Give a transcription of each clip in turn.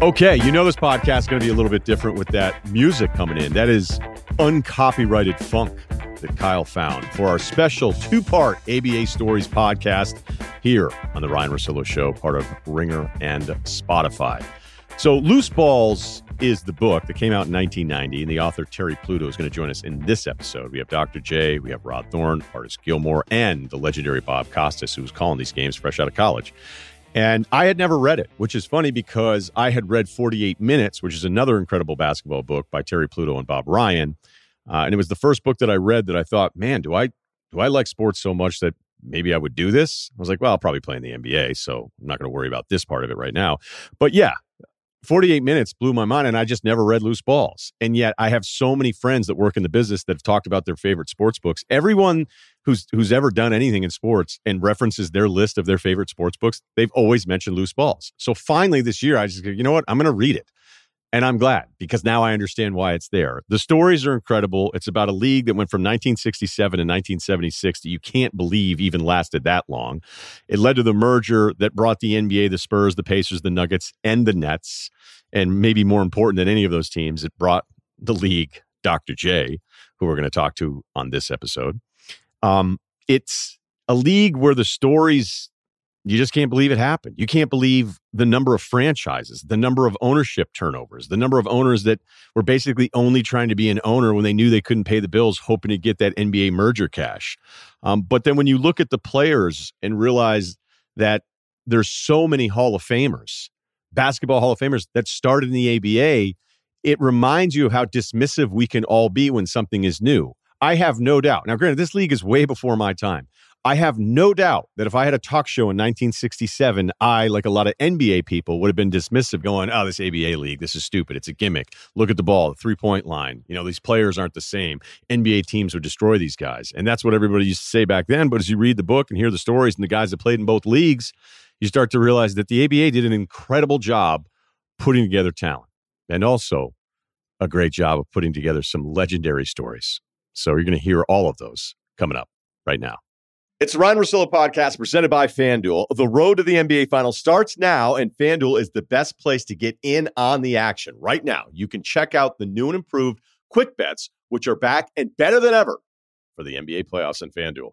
Okay, you know this podcast is going to be a little bit different with that music coming in. That is uncopyrighted funk that Kyle found for our special two part ABA Stories podcast here on the Ryen Russillo Show, part of Ringer and Spotify. So, Loose Balls is the book that came out in 1990, and the author Terry Pluto is going to join us in this episode. We have Dr. J, we have Rod Thorn, Artis Gilmore, and the legendary Bob Costas, who was calling these games fresh out of college. And I had never read it, which is funny because I had read 48 Minutes, which is another incredible basketball book by Terry Pluto and Bob Ryan. Uh, and it was the first book that I read that I thought, man, do I do I like sports so much that maybe I would do this? I was like, well, I'll probably play in the NBA, so I'm not going to worry about this part of it right now. But yeah, 48 minutes blew my mind and I just never read loose balls. And yet I have so many friends that work in the business that have talked about their favorite sports books. Everyone who's who's ever done anything in sports and references their list of their favorite sports books, they've always mentioned loose balls. So finally this year I just go, you know what? I'm going to read it. And I'm glad because now I understand why it's there. The stories are incredible. It's about a league that went from 1967 to 1976 that you can't believe even lasted that long. It led to the merger that brought the NBA, the Spurs, the Pacers, the Nuggets, and the Nets. And maybe more important than any of those teams, it brought the league Dr. J, who we're going to talk to on this episode. Um, it's a league where the stories you just can't believe it happened. You can't believe the number of franchises, the number of ownership turnovers, the number of owners that were basically only trying to be an owner when they knew they couldn't pay the bills, hoping to get that NBA merger cash. Um, but then when you look at the players and realize that there's so many Hall of Famers, basketball Hall of Famers that started in the ABA, it reminds you of how dismissive we can all be when something is new. I have no doubt. Now, granted, this league is way before my time. I have no doubt that if I had a talk show in 1967, I, like a lot of NBA people, would have been dismissive, going, "Oh, this ABA league, this is stupid. It's a gimmick. Look at the ball, the three point line. You know, these players aren't the same. NBA teams would destroy these guys." And that's what everybody used to say back then. But as you read the book and hear the stories and the guys that played in both leagues, you start to realize that the ABA did an incredible job putting together talent and also a great job of putting together some legendary stories. So you're going to hear all of those coming up right now. It's the Ryen Russillo podcast presented by FanDuel. The road to the NBA Finals starts now, and FanDuel is the best place to get in on the action. Right now, you can check out the new and improved Quick Bets, which are back and better than ever for the NBA playoffs and FanDuel.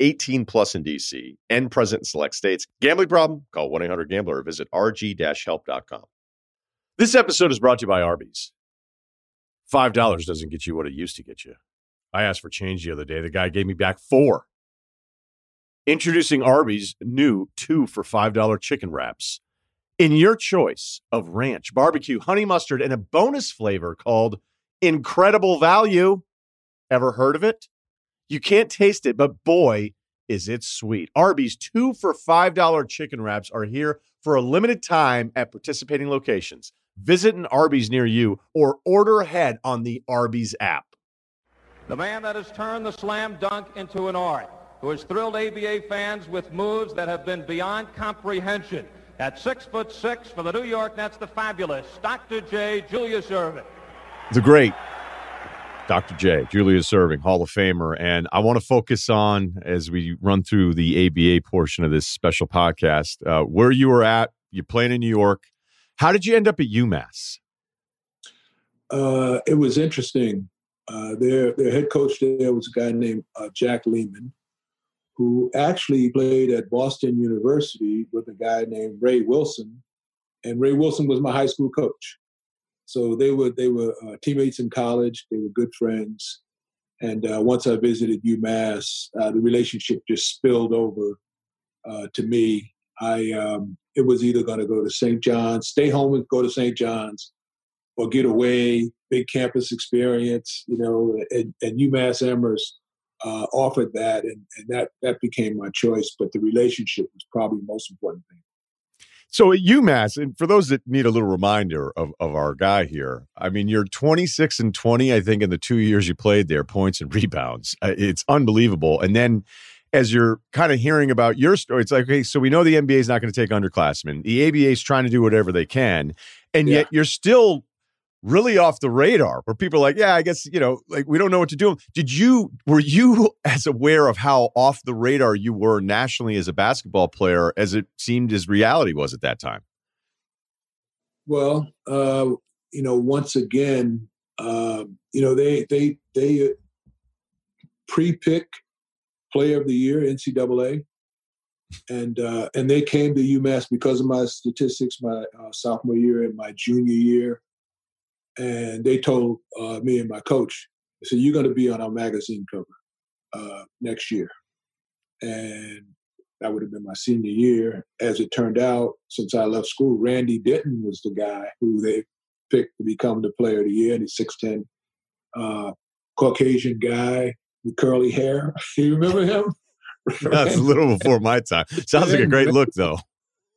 18 plus in DC and present in select states. Gambling problem? Call 1 800 Gambler or visit rg help.com. This episode is brought to you by Arby's. $5 doesn't get you what it used to get you. I asked for change the other day. The guy gave me back four. Introducing Arby's new two for $5 chicken wraps in your choice of ranch, barbecue, honey mustard, and a bonus flavor called Incredible Value. Ever heard of it? You can't taste it, but boy, is it sweet. Arby's two for $5 chicken wraps are here for a limited time at participating locations. Visit an Arby's near you or order ahead on the Arby's app. The man that has turned the slam dunk into an art, who has thrilled ABA fans with moves that have been beyond comprehension. At six foot six for the New York Nets, the fabulous Dr. J. Julius Erving. The great Dr. J, Julius Erving, Hall of Famer. And I want to focus on, as we run through the ABA portion of this special podcast, uh, where you were at. You're playing in New York. How did you end up at UMass? Uh, it was interesting. Uh, their their head coach there was a guy named uh, Jack Leaman, who actually played at Boston University with a guy named Ray Wilson, and Ray Wilson was my high school coach. So they were they were uh, teammates in college. They were good friends, and uh, once I visited UMass, uh, the relationship just spilled over to me. I um, it was either going to go to St. John's, stay home and go to St. John's, or get away, big campus experience, you know, and, and UMass Amherst uh, offered that, and, and that that became my choice. But the relationship was probably the most important thing. So at UMass, and for those that need a little reminder of, of our guy here, I mean, you're 26 and 20, I think, in the two years you played there, points and rebounds. Uh, it's unbelievable. And then as you're kind of hearing about your story, it's like, okay, so we know the NBA is not going to take underclassmen. The ABA is trying to do whatever they can. And yeah. yet you're still really off the radar where people are like, yeah, I guess, you know, like we don't know what to do. Did you, were you as aware of how off the radar you were nationally as a basketball player as it seemed as reality was at that time? Well, uh, you know, once again, uh, you know, they, they, they pre-pick player of the year, NCAA. And uh, and they came to UMass because of my statistics my uh, sophomore year and my junior year and they told uh, me and my coach, they said, "You're going to be on our magazine cover uh, next year," and that would have been my senior year. As it turned out, since I left school, Randy Denton was the guy who they picked to become the Player of the Year. And he's six ten, uh, Caucasian guy with curly hair. you remember him? That's a little before my time. Sounds like a great look, though.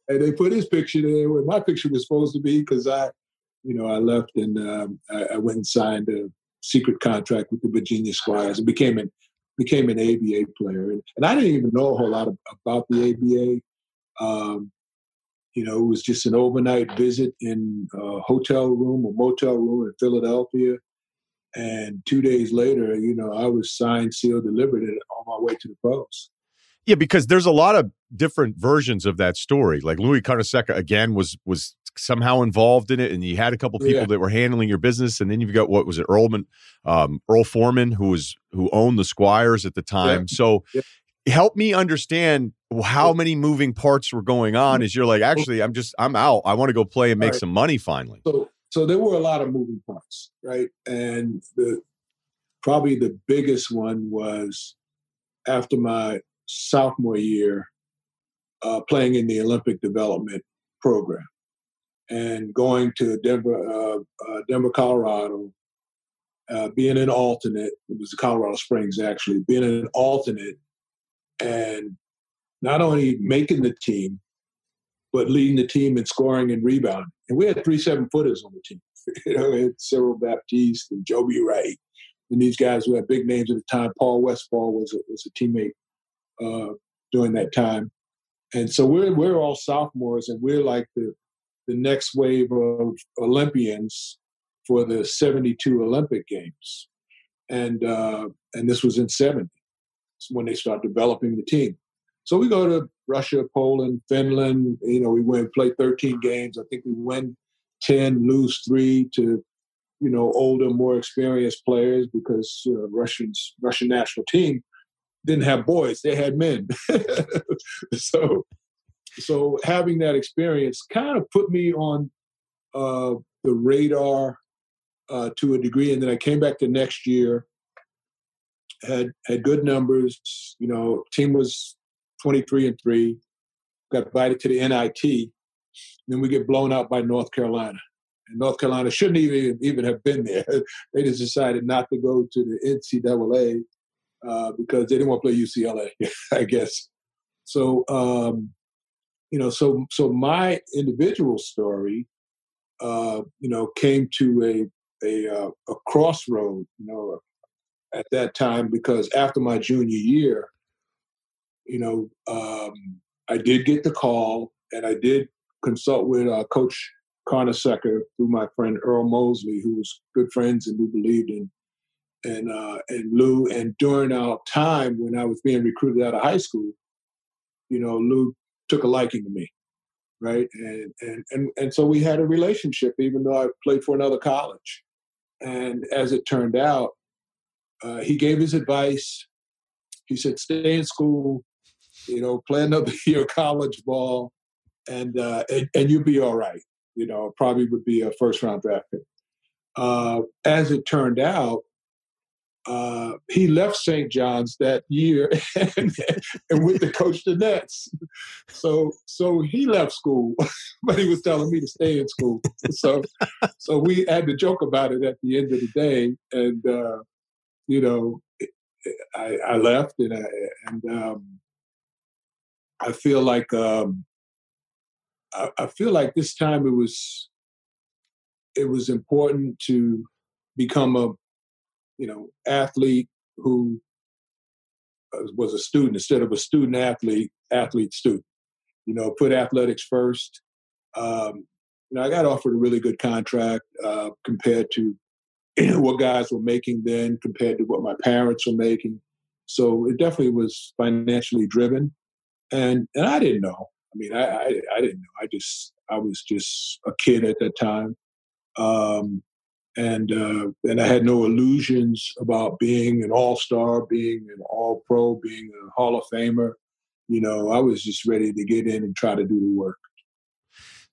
And they put his picture there where my picture was supposed to be because I you know, I left and um, I, I, went and signed a secret contract with the Virginia Squires and became an became an ABA player. And, and I didn't even know a whole lot of, about the ABA. Um, you know, it was just an overnight visit in a hotel room or motel room in Philadelphia. And two days later, you know, I was signed, sealed, delivered, and on my way to the pros. Yeah, because there's a lot of different versions of that story. Like Louis Carnesecca again was was somehow involved in it, and you had a couple people yeah. that were handling your business, and then you've got what was it, Earlman, um, Earl Foreman, who was who owned the Squires at the time. Yeah. So, yeah. help me understand how many moving parts were going on. Mm-hmm. As you're like, actually, I'm just I'm out. I want to go play and make right. some money finally. So, so there were a lot of moving parts, right? And the probably the biggest one was after my sophomore year, uh, playing in the Olympic development program and going to Denver, uh, uh, Denver, Colorado, uh, being an alternate. It was Colorado Springs actually, being an alternate, and not only making the team, but leading the team in scoring and rebounding. And we had three seven footers on the team. you know, we had Cyril Baptiste and Joby Wright, and these guys who had big names at the time. Paul Westphal was a, was a teammate uh, during that time. And so we're we're all sophomores, and we're like the the next wave of Olympians for the 72 Olympic Games. And, uh, and this was in 70 when they start developing the team. So we go to Russia, Poland, Finland. You know, we went play 13 games. I think we win 10, lose three to, you know, older, more experienced players because you know, Russians Russian national team didn't have boys; they had men. so so having that experience kind of put me on uh, the radar uh, to a degree. And then I came back the next year, had had good numbers. You know, team was 23 and three. Got invited to the NIT. Then we get blown out by North Carolina. And North Carolina shouldn't even even have been there. they just decided not to go to the NCAA uh, because they didn't want to play UCLA, I guess. So um, you know, so so my individual story, uh, you know, came to a a, uh, a crossroad, you know, at that time because after my junior year, you know, um, I did get the call, and I did consult with uh, Coach Carnesecca through my friend Earl Mosley, who was good friends and who believed in and uh, and Lou. And during our time when I was being recruited out of high school, you know, Lou took a liking to me, right? And and and and so we had a relationship, even though I played for another college. And as it turned out, uh, he gave his advice. He said, "Stay in school, you know, play another year college ball, and uh, and, and you'll be all right. You know, probably would be a first round draft pick." Uh, as it turned out, uh, he left St. John's that year and, and went to coach the Nets. So so he left school, but he was telling me to stay in school. So so we had to joke about it at the end of the day, and uh, you know, I, I, left and I, and um, I feel like um, I, I feel like this time it was it was important to become a you know athlete who uh, was a student instead of a student athlete athlete student. You know put athletics first. Um, you know i got offered a really good contract uh, compared to what guys were making then compared to what my parents were making. So it definitely was financially driven. And and i didn't know. I mean i i, I didn't know. I just i was just a kid at that time. Um, and uh, and I had no illusions about being an all star, being an all pro, being a Hall of Famer. You know, I was just ready to get in and try to do the work.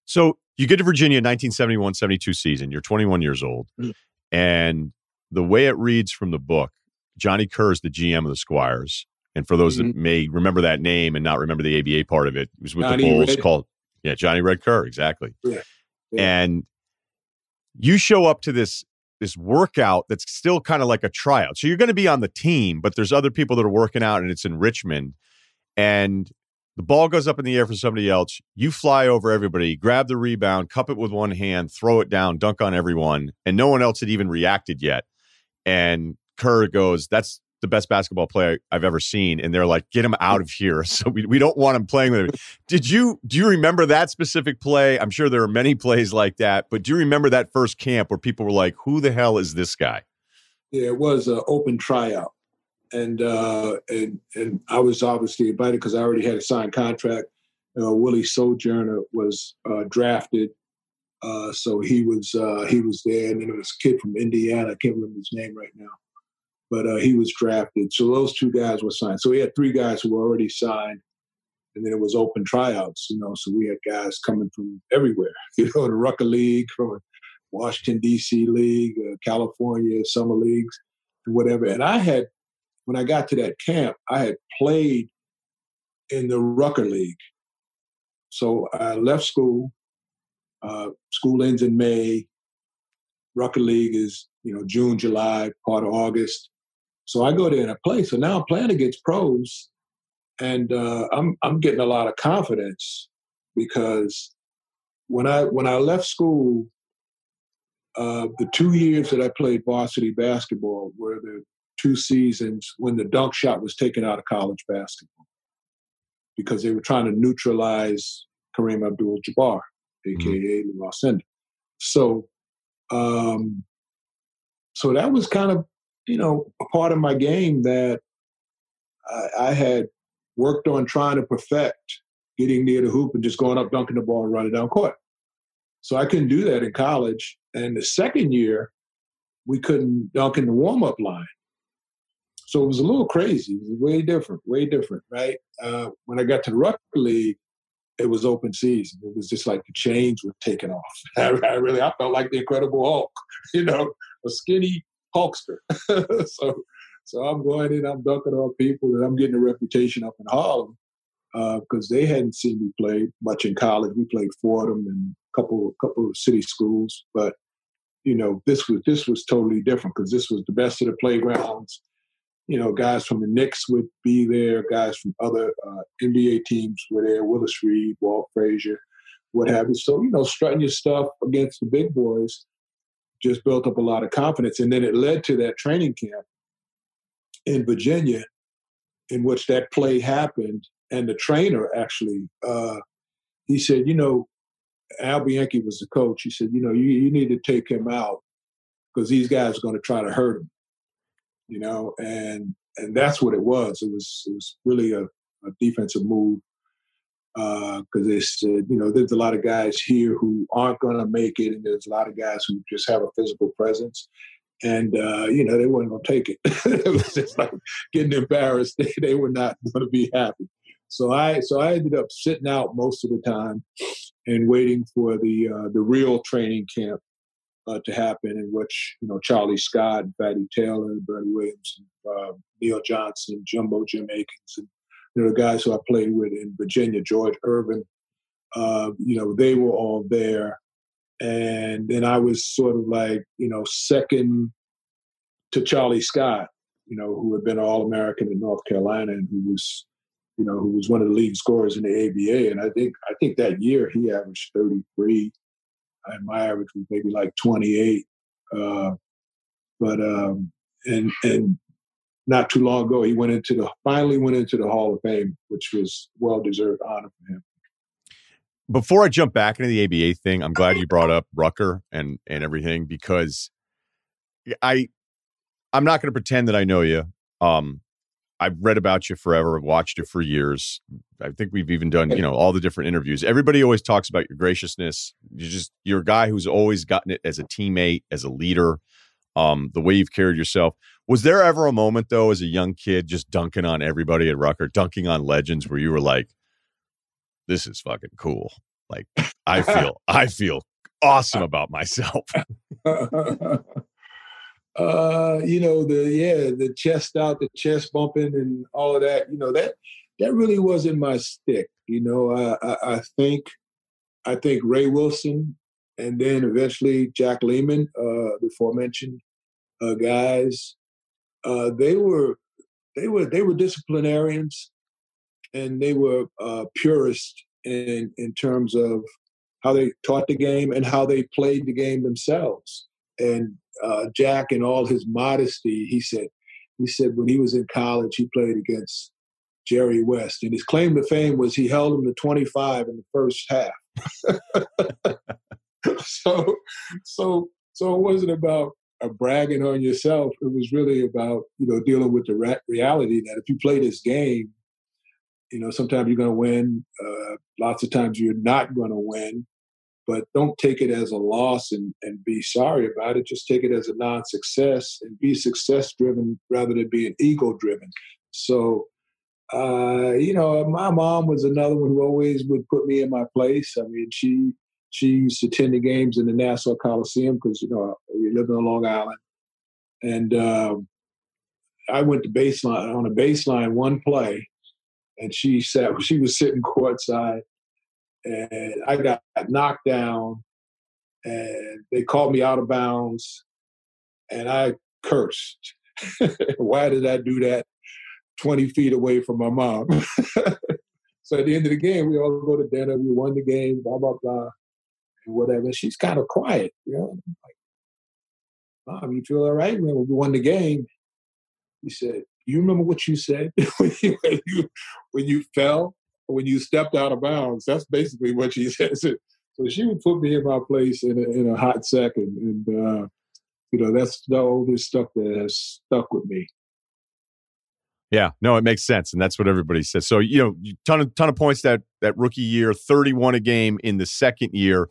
So you get to Virginia 1971 72 season. You're 21 years old. Mm-hmm. And the way it reads from the book, Johnny Kerr is the GM of the Squires. And for those mm-hmm. that may remember that name and not remember the ABA part of it, it was with Johnny the Bulls Red. called, yeah, Johnny Red Kerr, exactly. Yeah. yeah. And you show up to this this workout that's still kind of like a tryout. So you're going to be on the team, but there's other people that are working out and it's in Richmond. And the ball goes up in the air for somebody else. You fly over everybody, grab the rebound, cup it with one hand, throw it down, dunk on everyone. And no one else had even reacted yet. And Kerr goes, That's the best basketball player I've ever seen. And they're like, get him out of here. So we, we don't want him playing with him. Did you do you remember that specific play? I'm sure there are many plays like that, but do you remember that first camp where people were like, who the hell is this guy? Yeah, it was an open tryout. And uh and and I was obviously invited because I already had a signed contract. Uh, Willie Sojourner was uh, drafted, uh, so he was uh, he was there, and then there was a kid from Indiana. I can't remember his name right now but uh, he was drafted. So those two guys were signed. So we had three guys who were already signed, and then it was open tryouts. You know, so we had guys coming from everywhere. You know, the Rucker League, from Washington D.C. League, uh, California summer leagues, and whatever. And I had, when I got to that camp, I had played in the Rucker League. So I left school. Uh, school ends in May. Rucker League is, you know, June, July, part of August. So I go there and I play. So now I'm playing against pros, and uh, I'm I'm getting a lot of confidence because when I when I left school, uh, the two years that I played varsity basketball were the two seasons when the dunk shot was taken out of college basketball because they were trying to neutralize Kareem Abdul-Jabbar, aka mm-hmm. Alcindor. So, um, so that was kind of you know, a part of my game that I, I had worked on trying to perfect getting near the hoop and just going up, dunking the ball, and running down court. So I couldn't do that in college. And the second year, we couldn't dunk in the warm up line. So it was a little crazy. It was way different, way different, right? Uh, when I got to the Rucker League, it was open season. It was just like the chains were taken off. I, I really, I felt like the Incredible Hulk, you know, a skinny Hulkster. so, so I'm going in, I'm dunking on people, and I'm getting a reputation up in Harlem because uh, they hadn't seen me play much in college. We played Fordham and a couple, a couple of city schools, but you know, this was this was totally different because this was the best of the playgrounds. You know, guys from the Knicks would be there, guys from other uh, NBA teams were there, Willis Reed, Walt Frazier, what have you. So, you know, strutting your stuff against the big boys just built up a lot of confidence. And then it led to that training camp in Virginia, in which that play happened. And the trainer actually, uh, he said, you know, Al Bianchi was the coach. He said, you know, you, you need to take him out because these guys are going to try to hurt him. You know, and and that's what it was. It was it was really a, a defensive move because uh, they said, you know, there's a lot of guys here who aren't going to make it, and there's a lot of guys who just have a physical presence. And, uh, you know, they weren't going to take it. it was just like getting embarrassed. They, were not going to be happy. So I, so I ended up sitting out most of the time and waiting for the, uh, the real training camp uh, to happen, in which you know Charlie Scott, Fatty Taylor, Bernie Williams, uh, Neil Johnson, Jumbo Jim Akins, and know, the guys who I played with in Virginia, George Irvine, uh, you know, they were all there. And then I was sort of like, you know, second to Charlie Scott, you know, who had been All American in North Carolina and who was you know, who was one of the leading scorers in the ABA. And I think I think that year he averaged 33, and my average was maybe like 28. Uh, but um, and and not too long ago he went into the finally went into the Hall of Fame, which was well deserved honor for him. Before I jump back into the ABA thing, I'm glad you brought up Rucker and and everything because I I'm not going to pretend that I know you. Um, I've read about you forever. I've watched you for years. I think we've even done, you know, all the different interviews. Everybody always talks about your graciousness. You just you're a guy who's always gotten it as a teammate, as a leader. Um, the way you've carried yourself. Was there ever a moment though, as a young kid, just dunking on everybody at Rucker, dunking on legends, where you were like, "This is fucking cool." Like I feel, I feel awesome about myself. uh, you know, the yeah, the chest out, the chest bumping, and all of that. You know that that really wasn't my stick. You know, I, I, I think I think Ray Wilson, and then eventually Jack Leaman, uh, the aforementioned uh, guys, uh, they were they were they were disciplinarians, and they were uh, purists in in terms of how they taught the game and how they played the game themselves. And uh, Jack, in all his modesty, he said, he said when he was in college, he played against Jerry West, and his claim to fame was he held him to 25 in the first half. so, so, so it wasn't about bragging on yourself. It was really about you know dealing with the re- reality that if you play this game, you know sometimes you're going to win. Uh, lots of times you're not going to win but don't take it as a loss and, and be sorry about it. Just take it as a non success and be success driven rather than being ego driven. So, uh, you know, my mom was another one who always would put me in my place. I mean, she she used to attend the games in the Nassau Coliseum because, you know, we lived on Long Island. And um, I went to baseline on a baseline one play, and she sat, she was sitting courtside and I got knocked down, and they called me out of bounds, and I cursed. Why did I do that? Twenty feet away from my mom. so at the end of the game, we all go to dinner. We won the game. Blah blah blah, whatever. She's kind of quiet, you know. Like, Mom, you feel all right? We won the game, he said, "You remember what you said when you when you fell?" when you stepped out of bounds. That's basically what she said. So, she would put me in my place in a, in a hot second. And, uh, you know, that's the oldest stuff that has stuck with me. Yeah, no, it makes sense, and that's what everybody says. So you know, ton of ton of points that that rookie year, thirty one a game in the second year.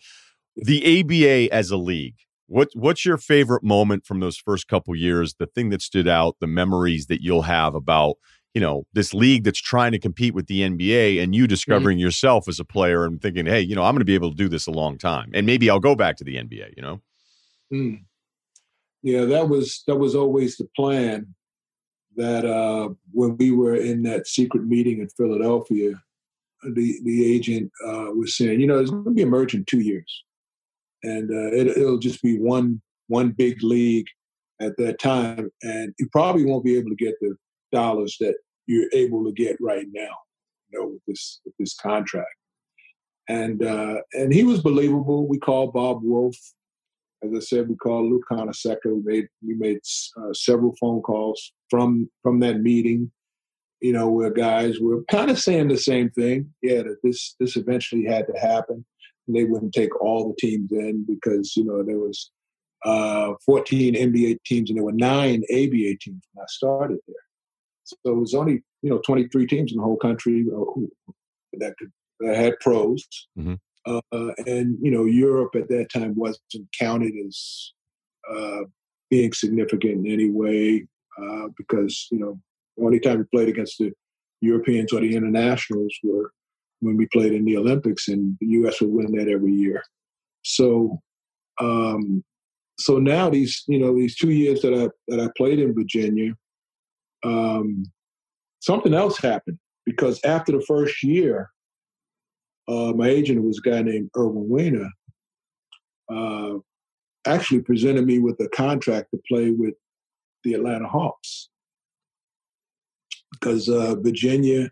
The ABA as a league, what what's your favorite moment from those first couple years? The thing that stood out, the memories that you'll have about you know this league that's trying to compete with the NBA and you mm-hmm. discovering mm-hmm. yourself as a player and thinking hey you know I'm going to be able to do this a long time and maybe I'll go back to the NBA you know mm. yeah that was that was always the plan that uh, when we were in that secret meeting in Philadelphia the the agent uh, was saying you know it's going to be a merge in two years and uh, it, it'll just be one one big league at that time and you probably won't be able to get the dollars that you're able to get right now, you know, with this with this contract. And uh, and he was believable. We called Bob Woolf. As I said, we called Lou Carnesecca. We made we made uh, several phone calls from from that meeting. You know, where guys were kind of saying the same thing. Yeah, that this this eventually had to happen. They wouldn't take all the teams in because you know there was uh, 14 NBA teams and there were nine ABA teams when I started there. So it was only you know 23 teams in the whole country uh, who, that could that had pros, mm-hmm. uh, and you know Europe at that time wasn't counted as uh, being significant in any way uh, because you know the only time we played against the Europeans or the internationals were when we played in the Olympics, and the U.S. would win that every year. So. Um, so now these, you know, these two years that I that I played in Virginia, um, something else happened because after the first year, uh, my agent was a guy named Irwin Weiner. Uh, actually presented me with a contract to play with the Atlanta Hawks because uh, Virginia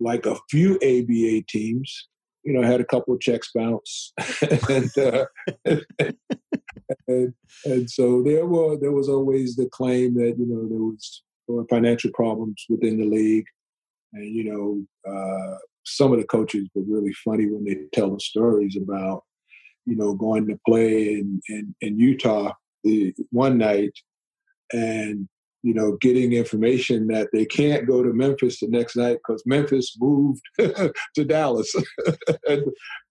like a few ABA teams, you know, had a couple of checks bounce, and, uh, and, and so there were there was always the claim that you know there was financial problems within the league, and you know uh, some of the coaches were really funny when they tell the stories about you know going to play in in, in Utah the one night and you know, getting information that they can't go to Memphis the next night because Memphis moved to Dallas. and,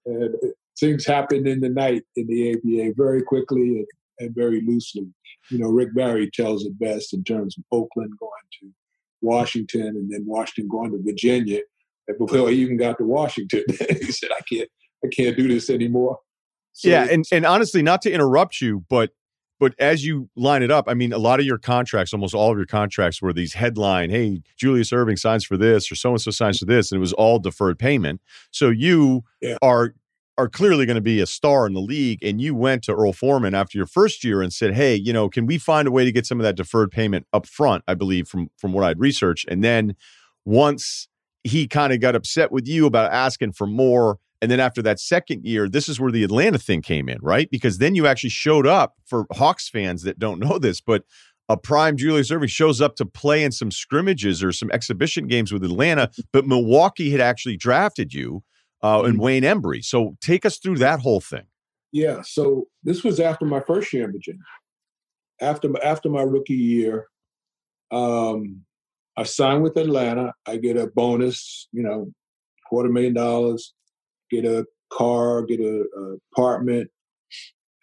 and, things happened in the night in the ABA very quickly and, and, very loosely. You know, Rick Barry tells it best in terms of Oakland going to Washington and then Washington going to Virginia. And before he even got to Washington, he said, I can't, I can't do this anymore. So yeah, and, and honestly, not to interrupt you, but but as you line it up, I mean, a lot of your contracts, almost all of your contracts were these headline, hey, Julius Erving signs for this or so and so signs for this, and it was all deferred payment. So you yeah. are are clearly going to be a star in the league. And you went to Earl Foreman after your first year and said, Hey, you know, can we find a way to get some of that deferred payment up front? I believe from from what I'd researched. And then once he kind of got upset with you about asking for more, and then after that second year, this is where the Atlanta thing came in, right? Because then you actually showed up for Hawks fans that don't know this, but a prime Julius Erving shows up to play in some scrimmages or some exhibition games with Atlanta, but Milwaukee had actually drafted you uh, and mm-hmm. Wayne Embry. So take us through that whole thing. Yeah. So this was after my first year in Virginia. After after my rookie year, um, I signed with Atlanta. I get a bonus, you know, quarter million dollars get a car, get an apartment,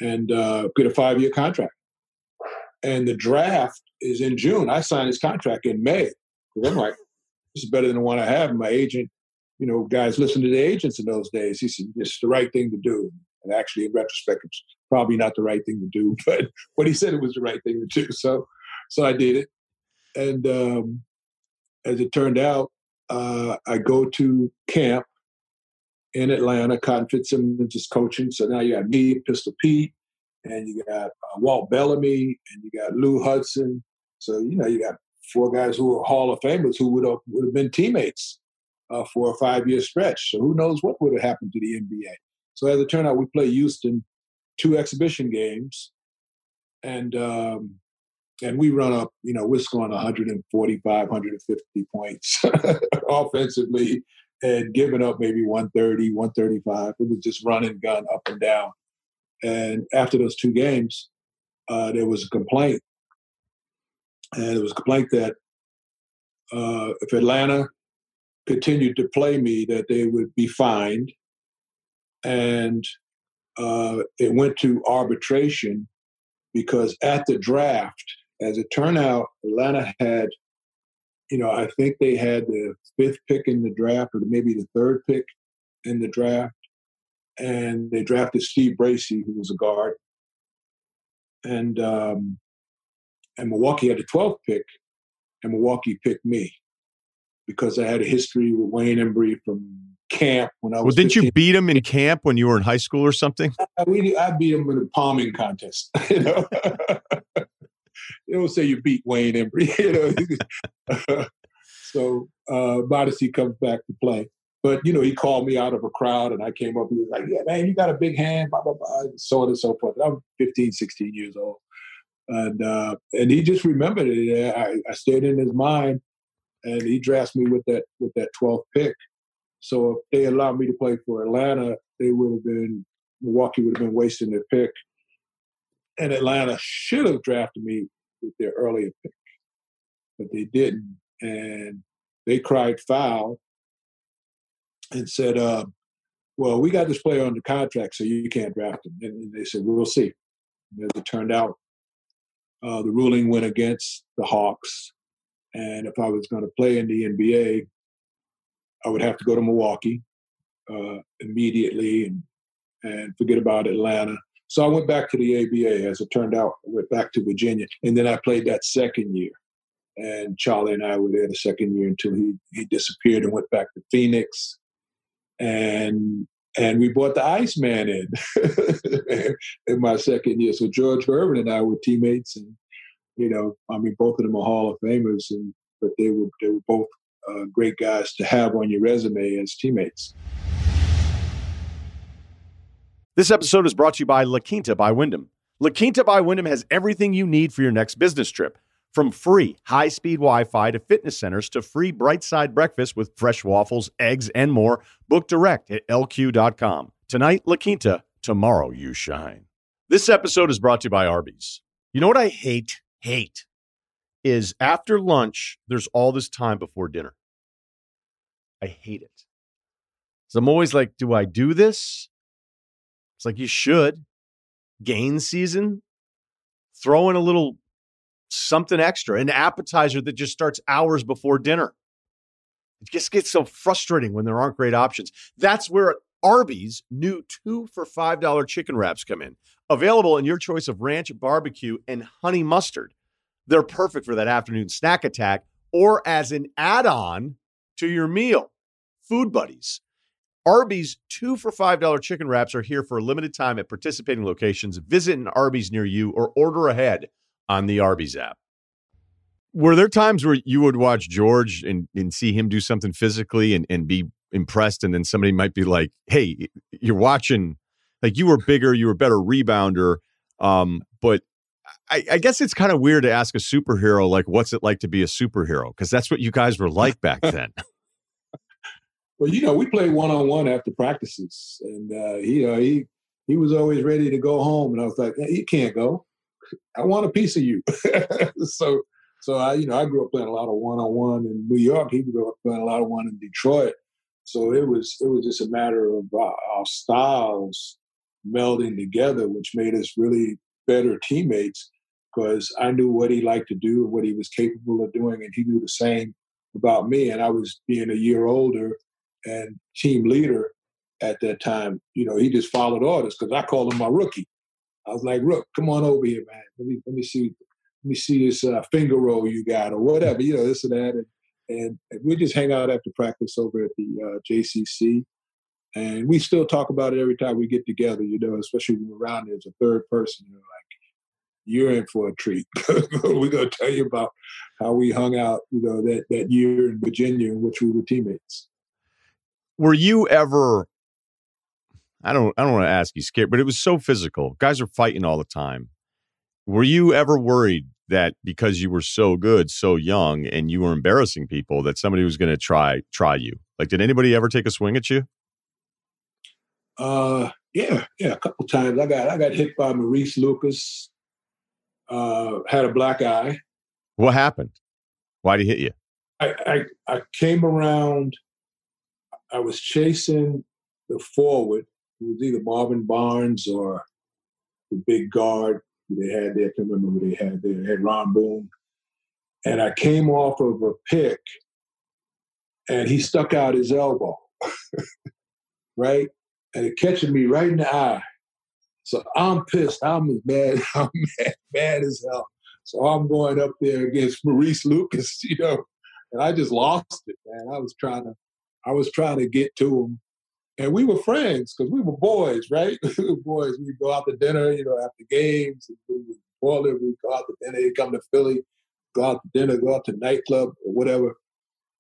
and uh, get a five year contract. And the draft is in June. I signed this contract in May. I'm like, this is better than the one I have. my agent, you know, guys listen to the agents in those days. He said, it's the right thing to do. And actually, in retrospect, it's probably not the right thing to do, but what he said it was the right thing to do. So, so I did it. And um, as it turned out, uh, I go to camp in Atlanta. Cotton Fitzsimmons is coaching. So now you got me, Pistol Pete, and you got uh, Walt Bellamy, and you got Lou Hudson. So, you know, you got four guys who are Hall of Famers who would have, would have been teammates uh, for a five year stretch. So who knows what would have happened to the NBA. So as it turned out, we played Houston two exhibition games. And um, and we run up, you know, we're scoring 145, 150 points offensively and giving up maybe 130, 135. It was just running gun up and down. And after those two games, uh, there was a complaint. And it was a complaint that uh, if Atlanta continued to play me, that they would be fined. And uh, it went to arbitration because at the draft, as it turned out, Atlanta had you know, I think they had the fifth pick in the draft, or maybe the third pick in the draft, and they drafted Steve Bracey, who was a guard, and um, and Milwaukee had the twelfth pick, and Milwaukee picked me because I had a history with Wayne Embry from camp when I was. Well, didn't 15. you beat him in camp when you were in high school or something? I, we, I beat him in a palming contest. You know. they don't say you beat Wayne Embry. You know, so uh, modesty comes back to play. But you know, he called me out of a crowd, and I came up. He was like, "Yeah, man, you got a big hand." Blah blah blah, so on and so forth. I'm 15, 16 years old, and uh, and he just remembered it. I, I stayed in his mind, and he drafted me with that with that 12th pick. So if they allowed me to play for Atlanta, they would have been Milwaukee would have been wasting their pick, and Atlanta should have drafted me with their earlier pick, but they didn't, and they cried foul and said, uh, "Well, we got this player under contract, so you can't draft him." And they said, "We'll see." And as it turned out, uh, the ruling went against the Hawks, and if I was going to play in the NBA, I would have to go to Milwaukee uh, immediately and and forget about Atlanta so I went back to the ABA. As it turned out, I went back to Virginia, and then I played that second year. And Charlie and I were there the second year until he he disappeared and went back to Phoenix. And and we brought the Iceman in in my second year. So George Gervin and I were teammates, and you know, I mean, both of them are Hall of Famers, and but they were they were both uh, great guys to have on your resume as teammates. This episode is brought to you by La Quinta by Wyndham. La Quinta by Wyndham has everything you need for your next business trip. From free high speed Wi Fi to fitness centers to free bright side breakfast with fresh waffles, eggs, and more, book direct at lq.com. Tonight, La Quinta, tomorrow, you shine. This episode is brought to you by Arby's. You know what I hate? Hate is after lunch, there's all this time before dinner. I hate it. So I'm always like, do I do this? It's like you should. Gain season, throw in a little something extra, an appetizer that just starts hours before dinner. It just gets so frustrating when there aren't great options. That's where Arby's new two for $5 chicken wraps come in. Available in your choice of ranch, barbecue, and honey mustard. They're perfect for that afternoon snack attack or as an add on to your meal. Food Buddies. Arby's two for $5 chicken wraps are here for a limited time at participating locations. Visit an Arby's near you or order ahead on the Arby's app. Were there times where you would watch George and, and see him do something physically and, and be impressed, and then somebody might be like, hey, you're watching, like you were bigger, you were a better rebounder. Um, but I, I guess it's kind of weird to ask a superhero, like, what's it like to be a superhero? Because that's what you guys were like back then. Well, you know, we played one on one after practices, and uh, he, know, he he was always ready to go home, and I was like, hey, "You can't go. I want a piece of you." so, so I, you know, I grew up playing a lot of one on one in New York. He grew up playing a lot of one in Detroit. So it was it was just a matter of uh, our styles melding together, which made us really better teammates because I knew what he liked to do and what he was capable of doing, and he knew the same about me. And I was being a year older and team leader at that time, you know, he just followed orders because I called him my rookie. I was like, Rook, come on over here, man. Let me let me see let me see this uh, finger roll you got or whatever, you know, this and that. And, and, we just hang out after practice over at the uh, JCC. And we still talk about it every time we get together, you know, especially when we're around there's a third person, you know, like, you're in for a treat. we're going to tell you about how we hung out, you know, that, that year in Virginia in which we were teammates were you ever I don't I don't want to ask you scared, but it was so physical. Guys are fighting all the time. Were you ever worried that because you were so good, so young, and you were embarrassing people, that somebody was going to try try you? Like, did anybody ever take a swing at you? Uh, yeah, yeah, a couple times. I got I got hit by Maurice Lucas. Uh, had a black eye. What happened? Why did he hit you? I, I I came around I was chasing the forward. It was either Marvin Barnes or the big guard they had there. I can't remember who they had there. They had Ron Boone. And I came off of a pick and he stuck out his elbow, right? And it catching me right in the eye. So I'm pissed. I'm as bad. I'm mad, mad as hell. So I'm going up there against Maurice Lucas, you know, and I just lost it, man. I was trying to I was trying to get to him. And we were friends because we were boys, right? we were boys. We'd go out to dinner, you know, after games. We would boil it. We'd go out to dinner. He'd come to Philly, go out to dinner, go out to nightclub or whatever.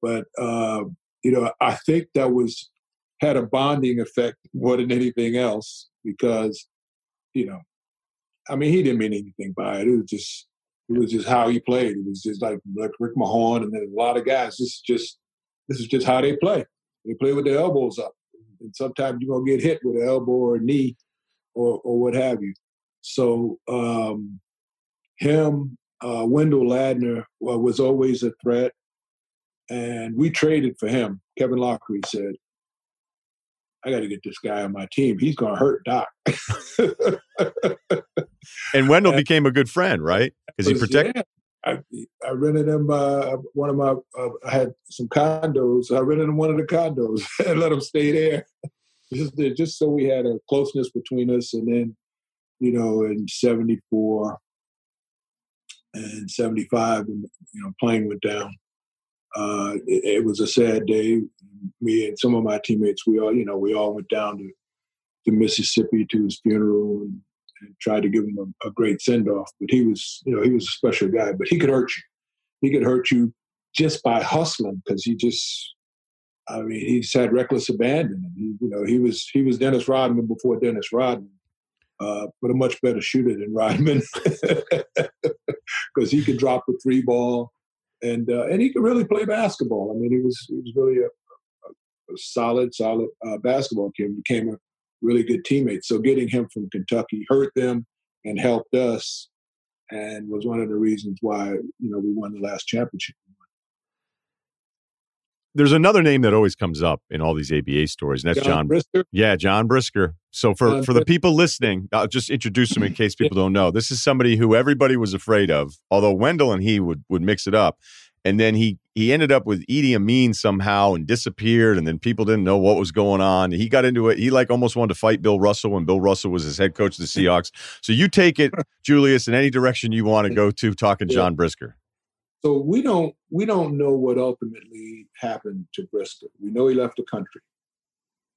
But, uh, you know, I think that was had a bonding effect more than anything else because, you know, I mean, he didn't mean anything by it. It was just, it was just how he played. It was just like, like Rick Mahorn and then a lot of guys. This is just, this is just how they play. They play with their elbows up. And sometimes you're going to get hit with an elbow or knee or, or what have you. So um, him, uh, Wendell Ladner well, was always a threat. And we traded for him. Kevin Loughery said, I got to get this guy on my team. He's going to hurt Doc. and Wendell and, became a good friend, right? Because he protected. Yeah, I, I rented him uh, one of my. Uh, I had some condos. I rented him one of the condos and let him stay there, just just so we had a closeness between us. And then, you know, in '74 and '75, when you know plane went down, uh, it, it, was a sad day. Me and some of my teammates, we all, you know, we all went down to to Mississippi to his funeral and tried to give him a, a great send off. But he was, you know, he was a special guy. But he could hurt you. He could hurt you just by hustling because he just I mean, he just had reckless abandon. He, you know, he was he was Dennis Rodman before Dennis Rodman, uh, but a much better shooter than Rodman because he could drop the three ball, and uh, and he could really play basketball. I mean, he was he was really a, a, a solid solid uh, basketball kid. Became a really good teammates. So getting him from Kentucky hurt them and helped us, and was one of the reasons why you know we won the last championship there's another name that always comes up in all these ABA stories, and that's John, John Brisker. Yeah, John Brisker. So for John for the people listening, I'll just introduce him in case people don't know. This is somebody who everybody was afraid of, although Wendell and he would would mix it up. And then he he ended up with Idi Amin somehow and disappeared, and then people didn't know what was going on. He got into it. He like almost wanted to fight Bill Russell when Bill Russell was his head coach of the Seahawks. So you take it, Julius, in any direction you want to go to talking John Brisker. So we don't we don't know what ultimately happened to Brisker. We know he left the country,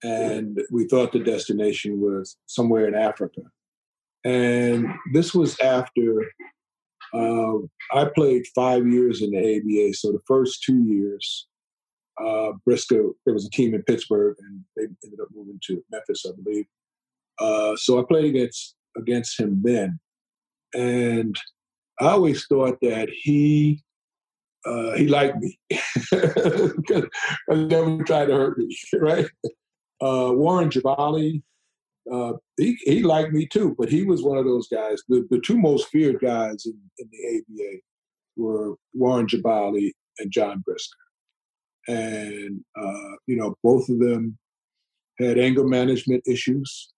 and we thought the destination was somewhere in Africa. And this was after uh, I played five years in the ABA. So the first two years, uh, Brisker there was a team in Pittsburgh, and they ended up moving to Memphis, I believe. Uh, so I played against against him then, and I always thought that he uh, he liked me. I never tried to hurt me, right? Uh, Warren Jabali, uh, he, he liked me too, but he was one of those guys. The, the two most feared guys in, in the ABA were Warren Jabali and John Brisker. And, uh, you know, both of them had anger management issues,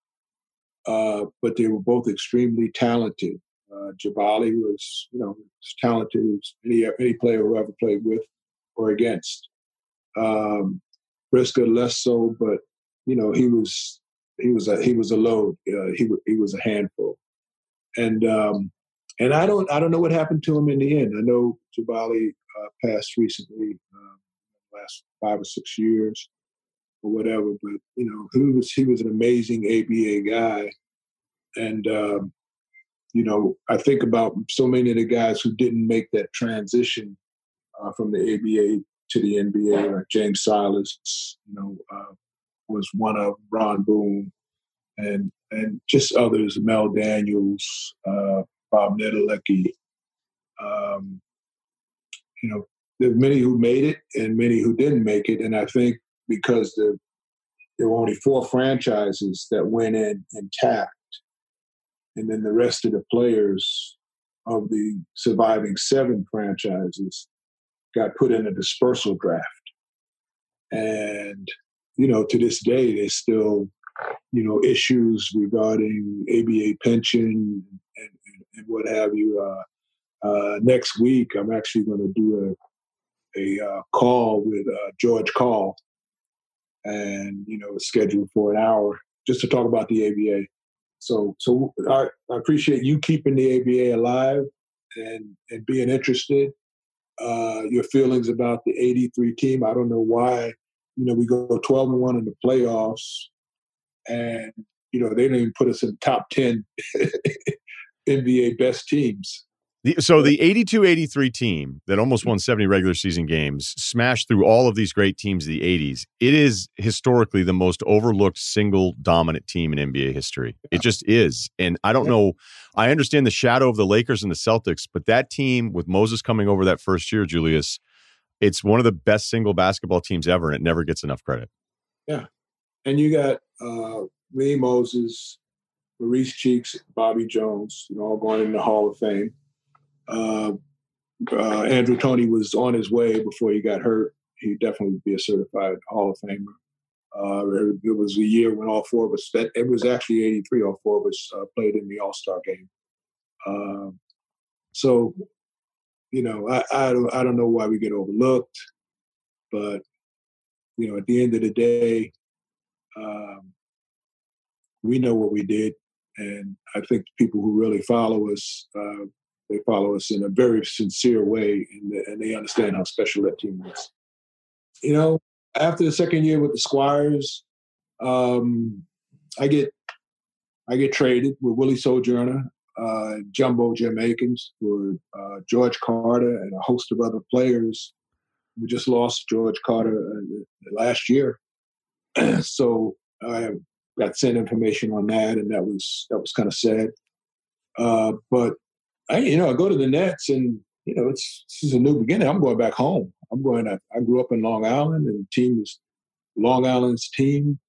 uh, but they were both extremely talented uh, Jabali was, you know, as talented as any any player who ever played with or against. Um, Brisker less so, but you know he was he was a he was a load. Uh, he he was a handful, and um, and I don't I don't know what happened to him in the end. I know Jabali uh, passed recently, um, last five or six years or whatever. But you know he was he was an amazing ABA guy, and um, you know, I think about so many of the guys who didn't make that transition uh, from the ABA to the NBA, like James Silas, you know, uh, was one of Ron Boone, and and just others, Mel Daniels, uh, Bob Netolicky. Um, you know, there many who made it and many who didn't make it, and I think because the there were only four franchises that went in intact and then the rest of the players of the surviving seven franchises got put in a dispersal draft. And, you know, to this day, there's still, you know, issues regarding ABA pension and, and, what have you. Uh, uh, next week, I'm actually going to do a, a uh, call with uh, George Karl, and, you know, scheduled for an hour just to talk about the ABA. So, so I, I appreciate you keeping the ABA alive and and being interested. Uh, your feelings about the '83 team. I don't know why. You know, we go 12 and one in the playoffs, and you know they didn't even put us in the top 10 NBA best teams. The, so the 82-83 team that almost won 70 regular season games smashed through all of these great teams of the 80s. It is historically the most overlooked single dominant team in NBA history. It just is. And I don't know I understand the shadow of the Lakers and the Celtics, but that team with Moses coming over that first year, Julius, it's one of the best single basketball teams ever and it never gets enough credit. Yeah. And you got uh Lee Moses, Maurice Cheeks, Bobby Jones, you know, all going in the Hall of Fame uh, uh, Andrew Toney was on his way before he got hurt. He'd definitely be a certified Hall of Famer. Uh, it was a year when all four of us, that, it was actually 83, all four of us uh, played in the All Star game. Um, so, you know, I, I, don't, I don't know why we get overlooked, but, you know, at the end of the day, um, we know what we did. And I think people who really follow us uh, they follow us in a very sincere way, and, and they understand how special that team was. You know, after the second year with the Squires, um, I get I get traded with Willie Sojourner, uh, Jumbo Jim Eakins, for uh, George Carter, and a host of other players we just lost George Carter uh, last year, so I got sent information on that, and that was that was kind of sad. Uh, but I, you know, I go to the Nets, and you know, it's this is a new beginning. I'm going back home. I'm going. I grew up in Long Island, and the team is Long Island's team.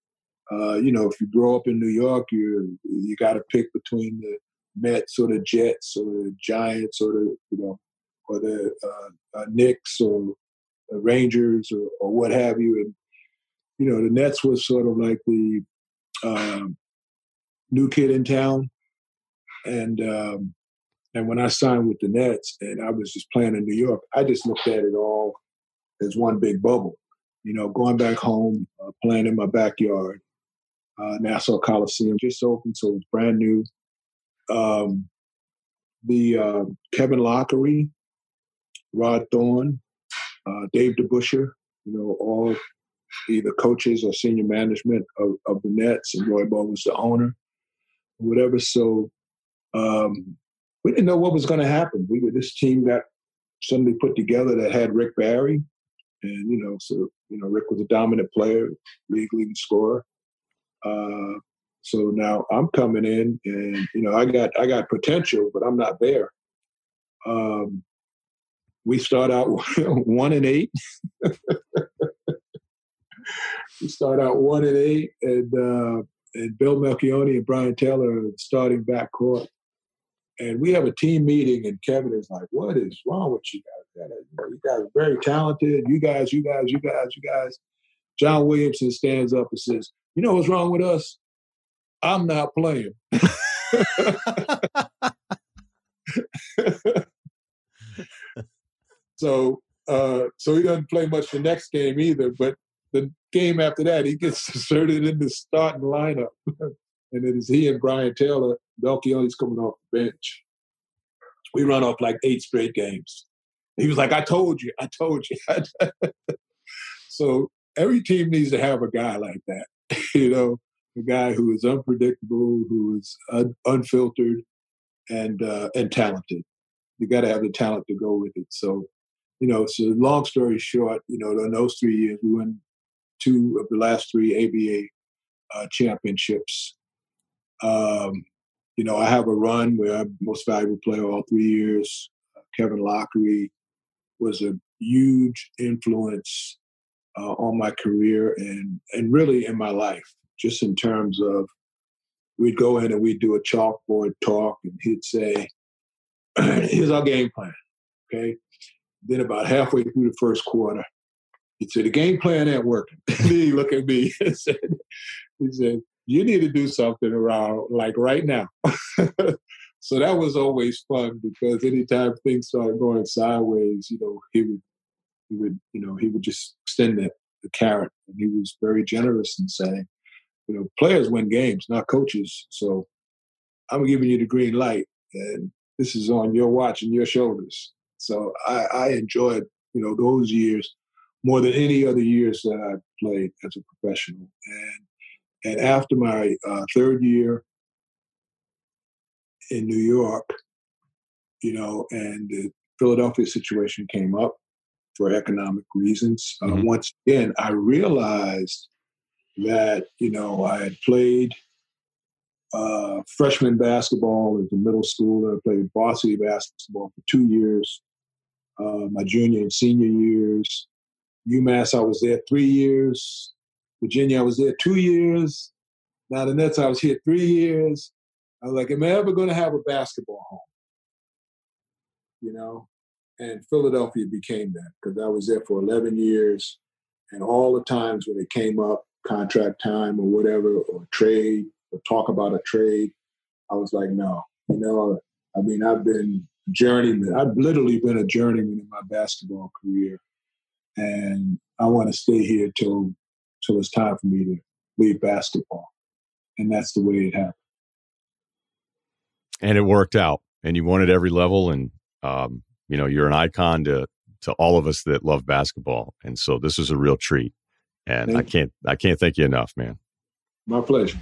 Uh, you know, if you grow up in New York, you you got to pick between the Mets or the Jets or the Giants or the you know or the uh, uh, Knicks or the Rangers or, or, what have you. And you know, the Nets was sort of like the um, new kid in town, and um, and when I signed with the Nets and I was just playing in New York, I just looked at it all as one big bubble. You know, going back home, uh, playing in my backyard, uh, Nassau Coliseum just opened, so it was brand new. Um, the uh, Kevin Loughery, Rod Thorn, uh, Dave DeBusschere, you know, all either coaches or senior management of, of the Nets, and Roy Boe was the owner, whatever. So um, we didn't know what was going to happen. We were this team got suddenly put together that had Rick Barry, and you know, so you know, Rick was a dominant player, league leading scorer. Uh, so now I'm coming in, and you know, I got I got potential, but I'm not there. Um, we start out one and eight. we start out one and eight, and uh, and Bill Melchionni and Brian Taylor are starting backcourt. And we have a team meeting, and Kevin is like, "What is wrong with you guys? You guys are very talented. You guys, you guys, you guys, you guys." John Williamson stands up and says, "You know what's wrong with us? I'm not playing." so, uh, so he doesn't play much the next game either. But the game after that, he gets inserted in the starting lineup. and it is he and Brian Taylor. Melchionni's coming off the bench. We run off like eight straight games. He was like, I told you, I told you. so every team needs to have a guy like that, you know, a guy who is unpredictable, who is un- unfiltered, and uh, and talented. You got to have the talent to go with it. So, you know, so long story short, you know, in those three years, we won two of the last three ABA uh, championships. Um, you know, I have a run where I'm most valuable player all three years. Kevin Loughery was a huge influence uh, on my career and and really in my life, just in terms of we'd go in and we'd do a chalkboard talk, and he'd say, "Here's our game plan." Okay. Then about halfway through the first quarter, he said, the game plan ain't working. he looked at me and said, he said, you need to do something around like right now. so that was always fun because anytime things started going sideways, you know, he would, he would, you know, he would just extend the, the carrot. And he was very generous in saying, you know, players win games, not coaches. So I'm giving you the green light and this is on your watch and your shoulders. So I, I enjoyed, you know, those years more than any other years that I played as a professional. And and after my uh, third year in New York, you know, and the Philadelphia situation came up for economic reasons. Uh, mm-hmm. Once again, I realized that you know I had played uh, freshman basketball as a middle schooler. I played varsity basketball for two years, uh, my junior and senior years. UMass, I was there three years. Virginia, I was there two years. Now the Nets, I was here three years. I was like, am I ever going to have a basketball home? You know, and Philadelphia became that because I was there for 11 years, and all the times when it came up, contract time or whatever, or trade, or talk about a trade, I was like, no, you know, I mean, I've been journeyman. I've literally been a journeyman in my basketball career. And I want to stay here till till it's time for me to leave basketball, and that's the way it happened. And it worked out, and you won at every level, and um, you know you're an icon to to all of us that love basketball, and so this is a real treat, and thank I can't I can't thank you enough, man. My pleasure.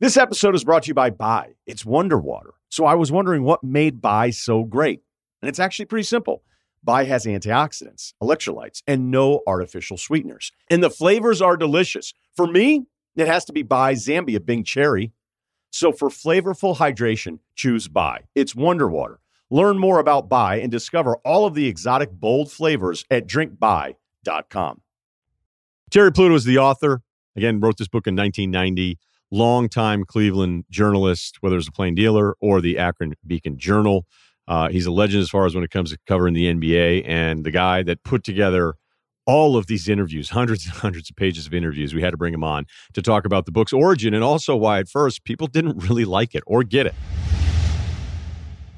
This episode is brought to you by Bai. It's Wonder Water. So I was wondering what made Bai so great. And it's actually pretty simple. Bai has antioxidants, electrolytes, and no artificial sweeteners. And the flavors are delicious. For me, it has to be Bai Zambia Bing Cherry. So for flavorful hydration, choose Bai. It's Wonder Water. Learn more about Bai and discover all of the exotic bold flavors at drinkbai.com. Terry Pluto is the author. Again, wrote this book in 1990. Longtime Cleveland journalist, whether it's a plain dealer or the Akron Beacon Journal. Uh, he's a legend as far as when it comes to covering the NBA and the guy that put together all of these interviews, hundreds and hundreds of pages of interviews. We had to bring him on to talk about the book's origin and also why at first people didn't really like it or get it.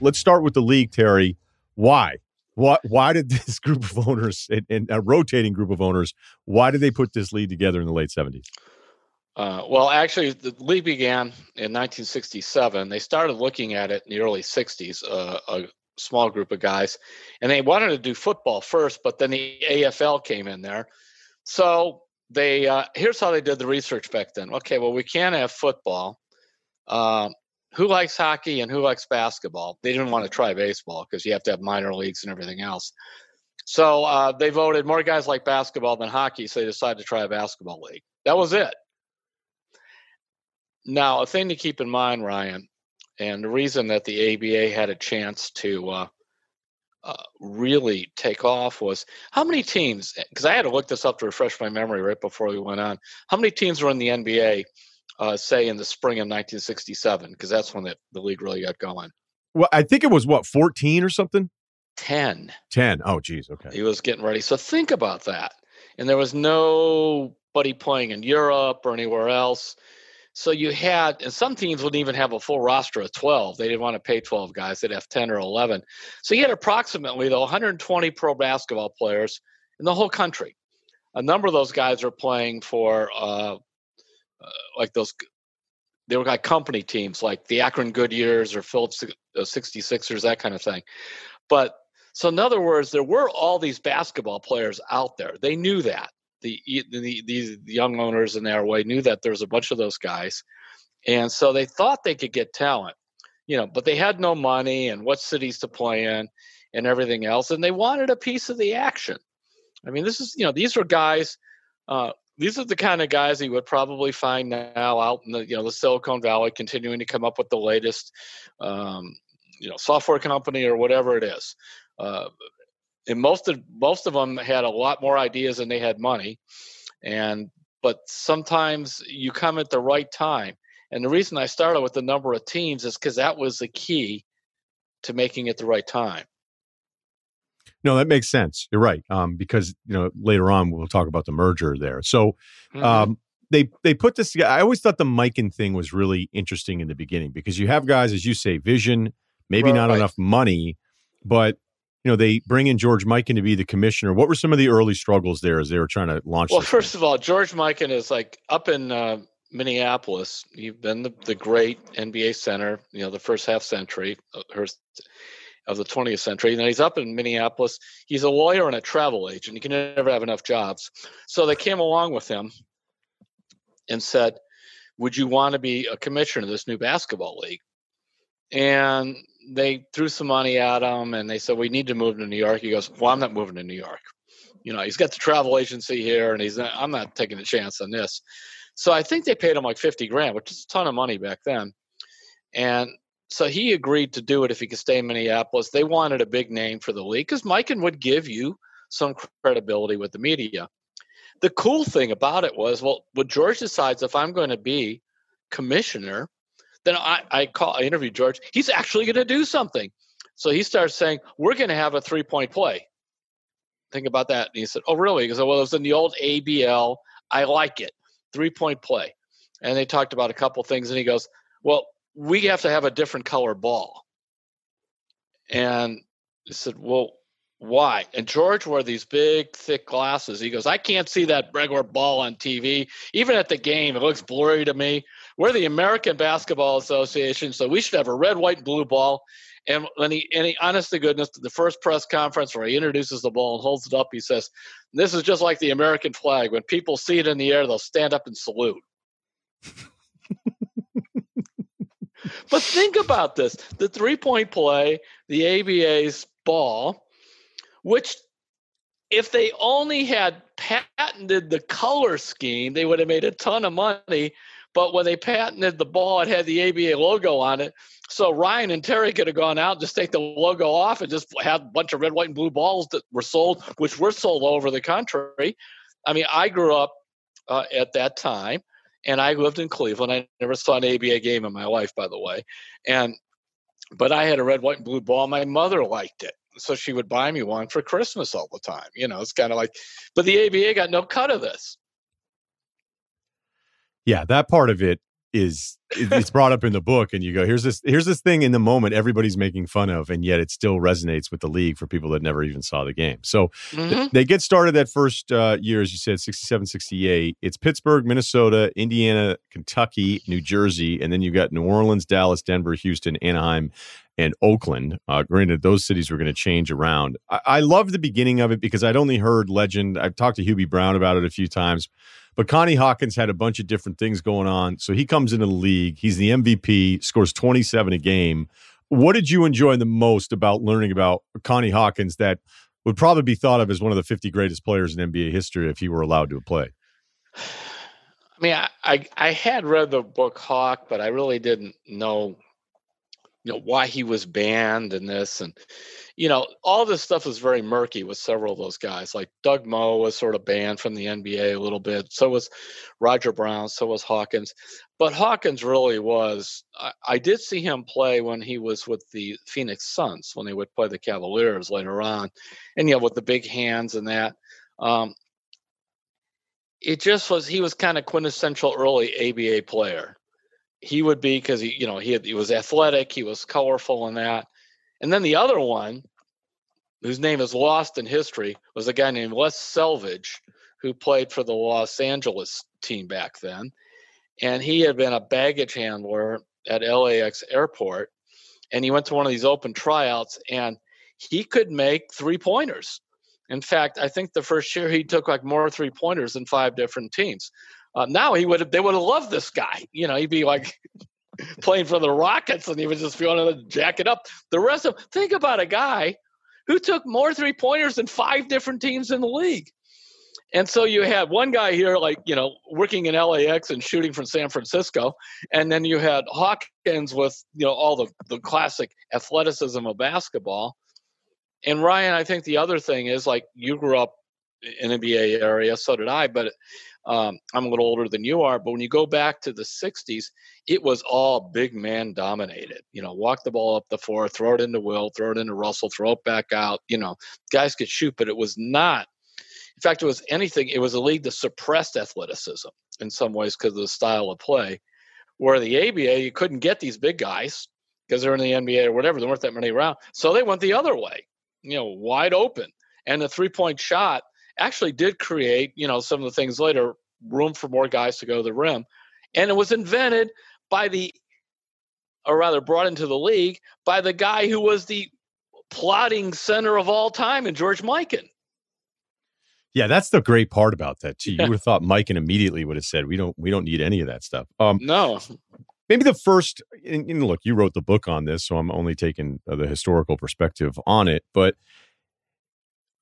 Let's start with the league, Terry. Why? Why, why did this group of owners and, and a rotating group of owners, why did they put this league together in the late 70s? Uh, well, actually, the league began in 1967. They started looking at it in the early 60s, uh, a small group of guys, and they wanted to do football first, but then the AFL came in there. So they uh, here's how they did the research back then. Okay, well, we can't have football. Um, who likes hockey and who likes basketball? They didn't want to try baseball because you have to have minor leagues and everything else. So uh, they voted more guys like basketball than hockey, so they decided to try a basketball league. That was it. Now, a thing to keep in mind, Ryen, and the reason that the ABA had a chance to uh, uh, really take off was how many teams, because I had to look this up to refresh my memory right before we went on, how many teams were in the NBA, uh, say, in the spring of 1967? Because that's when the, the league really got going. Well, I think it was what, 14 or something? 10. 10. Oh, geez. Okay. He was getting ready. So think about that. And there was nobody playing in Europe or anywhere else. So you had, and some teams wouldn't even have a full roster of 12. They didn't want to pay 12 guys. They'd have 10 or 11. So you had approximately, though, 120 pro basketball players in the whole country. A number of those guys are playing for, uh, uh, like those, they were like company teams, like the Akron Goodyears or Phillips 66ers, that kind of thing. But so, in other words, there were all these basketball players out there. They knew that the, the these young owners in their way knew that there was a bunch of those guys, and so they thought they could get talent, you know, but they had no money and what cities to play in and everything else, and they wanted a piece of the action. I mean, this is you know these were guys. Uh, these are the kind of guys you would probably find now out in the you know the Silicon Valley, continuing to come up with the latest, um, you know, software company or whatever it is. Uh, and most of most of them had a lot more ideas than they had money. And but sometimes you come at the right time. And the reason i started with the number of teams is because that was the key to making it the right time no that makes sense you're right um, because you know later on we'll talk about the merger there so mm-hmm. um, they they put this together i always thought the Mikan thing was really interesting in the beginning because you have guys as you say vision maybe right. not enough money but you know, they bring in George Mikan to be the commissioner. What were some of the early struggles there as they were trying to launch? Well, first thing? of all, George Mikan is like up in uh, Minneapolis. You've been the, the great NBA center, you know, the first half century uh, of the 20th century. And he's up in Minneapolis. He's a lawyer and a travel agent. He can never have enough jobs. So they came along with him and said, Would you want to be a commissioner of this new basketball league? And they threw some money at him and they said, We need to move to New York. He goes, Well, I'm not moving to New York. You know, he's got the travel agency here and he's not, I'm not taking a chance on this. So I think they paid him like 50 grand, which is a ton of money back then. And so he agreed to do it if he could stay in Minneapolis. They wanted a big name for the league because Mikan would give you some credibility with the media. The cool thing about it was, well, what George decides if I'm going to be commissioner, then I, I call, I interview George. He's actually going to do something. So he starts saying, "We're going to have a three point play." Think about that. And he said, "Oh, really?" He goes, "Well, it was in the old ABL. I like it. Three point play." And they talked about a couple things, and he goes, "Well, we have to have a different color ball." And he said, "Well, why?" And George wore these big, thick glasses. He goes, "I can't see that regular ball on TV. Even at the game, it looks blurry to me." We're the American Basketball Association, so we should have a red, white, and blue ball. And when he, and he, honest to goodness, the first press conference where he introduces the ball and holds it up, he says, "This is just like the American flag. When people see it in the air, they'll stand up and salute." But think about this: the three-point play, the ABA's ball, which if they only had patented the color scheme, they would have made a ton of money. But when they patented the ball, it had the ABA logo on it. So Ryan and Terry could have gone out, and just take the logo off, and just have a bunch of red, white, and blue balls that were sold, which were sold all over the country. I mean, I grew up uh, at that time, and I lived in Cleveland. I never saw an ABA game in my life, by the way, and but I had a red, white, and blue ball. My mother liked it so she would buy me one for Christmas all the time. You know, it's kind of like, but the ABA got no cut of this. Yeah, that part of it is it's brought up in the book and you go here's this here's this thing in the moment everybody's making fun of and yet it still resonates with the league for people that never even saw the game so mm-hmm. th- they get started that first uh, year as you said 67 68 it's pittsburgh minnesota indiana kentucky new jersey and then you've got new orleans dallas denver houston anaheim and Oakland. Uh, granted, those cities were going to change around. I, I love the beginning of it because I'd only heard legend. I've talked to Hubie Brown about it a few times, but Connie Hawkins had a bunch of different things going on. So he comes into the league. He's the MVP, scores 27 a game. What did you enjoy the most about learning about Connie Hawkins that would probably be thought of as one of the 50 greatest players in NBA history if he were allowed to play? I mean, I, I, I had read the book Hawk, but I really didn't know you know why he was banned and this and you know all this stuff was very murky with several of those guys. Like doug moe was sort of banned from the nba a little bit. So was roger brown so was hawkins. But hawkins really was I, I did see him play when he was with the phoenix suns when they would play the cavaliers later on and you know with the big hands and that. Um, it just was he was kind of quintessential early aba player he would be because he, you know, he had, he was athletic, he was colorful in that. And then the other one, whose name is lost in history, was a guy named Les Selvage, who played for the Los Angeles team back then. And he had been a baggage handler at LAX airport. And he went to one of these open tryouts and he could make three pointers. In fact, I think the first year he took like more three pointers than five different teams. Uh, now he would have, they would have loved this guy. You know, he'd be like playing for the Rockets and he would just wanting to jack it up. The rest of, think about a guy who took more three pointers than five different teams in the league. And so you had one guy here, like, you know, working in LAX and shooting from San Francisco. And then you had Hawkins with, you know, all the, the classic athleticism of basketball. And Ryen, I think the other thing is like you grew up in the NBA area, so did I, but um, I'm a little older than you are, but when you go back to the 60s, it was all big man dominated. You know, walk the ball up the floor, throw it into Will, throw it into Russell, throw it back out. You know, guys could shoot, but it was not. In fact, it was anything. It was a league that suppressed athleticism in some ways because of the style of play. Where the ABA, you couldn't get these big guys because they're in the NBA or whatever. There weren't that many around, so they went the other way. You know, wide open, and the three point shot actually did create, you know, some of the things later, room for more guys to go to the rim. And it was invented by the, or rather brought into the league by the guy who was the plotting center of all time in George Mikan. Yeah, that's the great part about that too. You would have thought Mikan immediately would have said, "We don't, we don't need any of that stuff." Um, no, maybe the first. And, and look, you wrote the book on this, so I'm only taking the historical perspective on it. But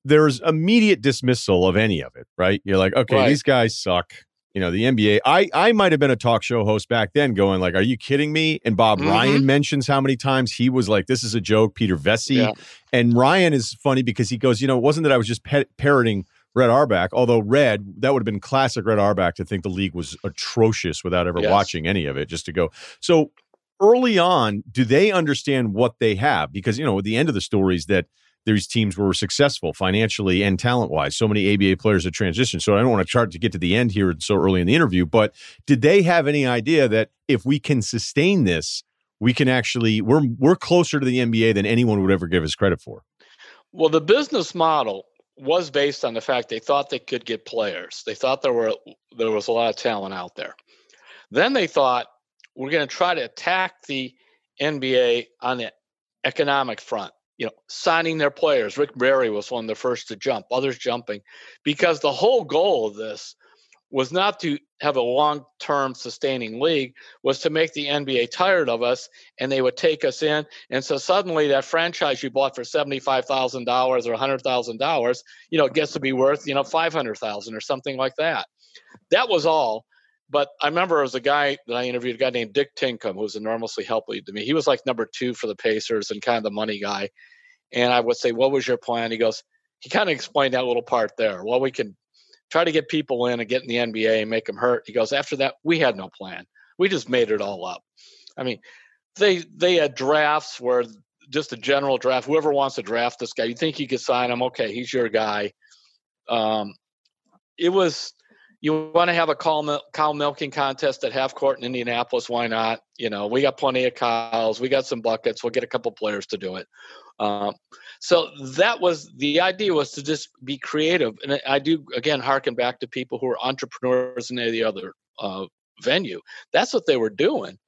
there's immediate dismissal of any of it, right? You're like, okay, right. these guys suck. You know, the NBA. I I might have been a talk show host back then, going like, "Are you kidding me?" And Bob mm-hmm. Ryan mentions how many times he was like, "This is a joke." Peter Vecsey, yeah. and Ryan is funny because he goes, "You know, it wasn't that I was just pe- parroting." Red Auerbach, although Red, that would have been classic Red Auerbach to think the league was atrocious without ever yes. watching any of it, just to go. So early on, do they understand what they have? Because, you know, at the end of the story is that these teams were successful financially and talent wise. So many ABA players have transitioned. So I don't want to chart to get to the end here so early in the interview, but did they have any idea that if we can sustain this, we can actually we're we're closer to the NBA than anyone would ever give us credit for? Well, the business model was based on the fact they thought they could get players. They thought there were there was a lot of talent out there. Then they thought we're going to try to attack the NBA on the economic front you know, signing their players. Rick Barry was one of the first to jump, others jumping, because the whole goal of this was not to have a long-term sustaining league was to make the nba tired of us and they would take us in and so suddenly that franchise you bought for $75000 or $100000 you know gets to be worth you know 500000 or something like that that was all but I remember there was a guy that I interviewed, a guy named Dick Tinkham, who was enormously helpful to me. He was like number two for the Pacers and kind of the money guy. And I would say, What was your plan? He goes, He kind of explained that little part there. Well, we can try to get people in and get in the NBA and make them hurt. He goes, After that, we had no plan. We just made it all up. I mean, they they had drafts where just a general draft, whoever wants to draft this guy, you think you could sign him, okay, he's your guy. Um, it was you want to have a cow, cow milking contest at half court in Indianapolis? Why not? You know, we got plenty of cows. We got some buckets. We'll get a couple players to do it. Um, so that was the idea was to just be creative. And I do again harken back to people who are entrepreneurs in any other uh, venue. That's what they were doing.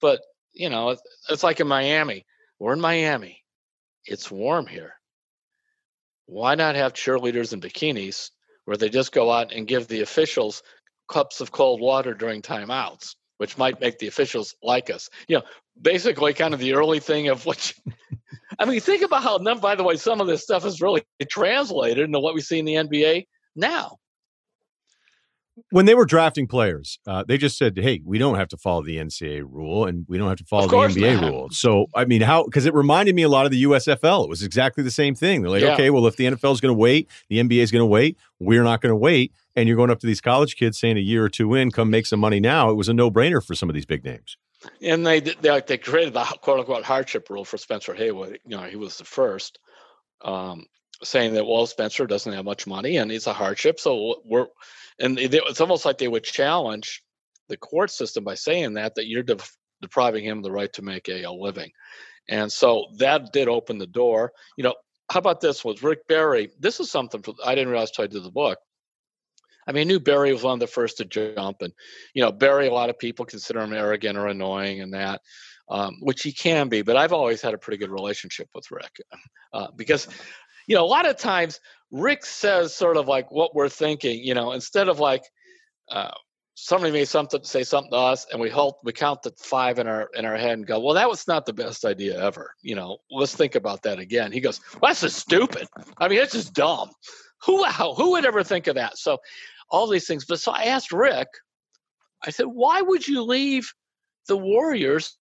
But you know, it's like in Miami. We're in Miami. It's warm here. Why not have cheerleaders in bikinis where they just go out and give the officials cups of cold water during timeouts, which might make the officials like us. You know, basically kind of the early thing of what I mean, think about how by the way, some of this stuff is really translated into what we see in the NBA now when they were drafting players, uh, they just said, "Hey, we don't have to follow the NCAA rule, and we don't have to follow the NBA not. rule." So, I mean, how? Because it reminded me a lot of the USFL. It was exactly the same thing. They're like, yeah. "Okay, well, if the NFL is going to wait, the NBA is going to wait. We're not going to wait." And you're going up to these college kids saying, "A year or two in, come make some money now." It was a no-brainer for some of these big names. And they they, they created the quote unquote hardship rule for Spencer Haywood. You know, he was the first. Um, saying that well spencer doesn't have much money and it's a hardship so we're and it's almost like they would challenge the court system by saying that that you're de- depriving him of the right to make a, a living. And so that did open the door. You know how about this with rick barry this is something i didn't realize until i did the book. I mean i knew barry was one of the first to jump and you know barry a lot of people consider him arrogant or annoying and that um, which he can be but i've always had a pretty good relationship with rick uh, because you know a lot of times Rick says sort of like what we're thinking, you know, instead of like uh, somebody may something say something to us and we halt we count the five in our in our head and go, well, that was not the best idea ever. You know, let's think about that again. He goes, well, that's just stupid. I mean, it's just dumb. Who who would ever think of that? So all these things. But so I asked Rick, I said, why would you leave the Warriors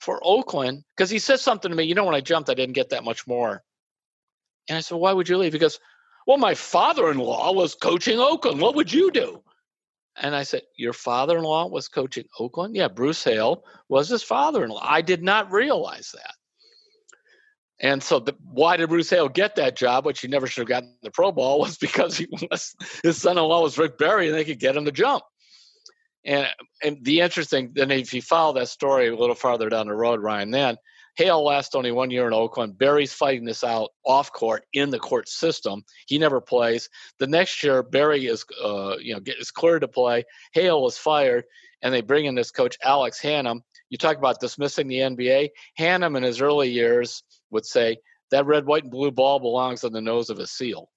for Oakland? Because he said something to me, you know, when I jumped, I didn't get that much more and I said, Why would you leave? He goes, Well, my father in law was coaching Oakland. What would you do? And I said, Your father in law was coaching Oakland? Yeah, Bruce Hale was his father in law. I did not realize that. And so, the, why did Bruce Hale get that job, which he never should have gotten the Pro Bowl, was because he was his son-in-law was Rick Barry, and they could get him to jump. And and the interesting, then if you follow that story a little farther down the road, Ryen, then Hale lasts only one year in Oakland. Barry's fighting this out off court in the court system. He never plays. The next year, Barry is, uh, you know, get, is cleared to play. Hale was fired, and they bring in this coach Alex Hannum. You talk about dismissing the NBA. Hannum, in his early years, would say that red, white, and blue ball belongs on the nose of a seal.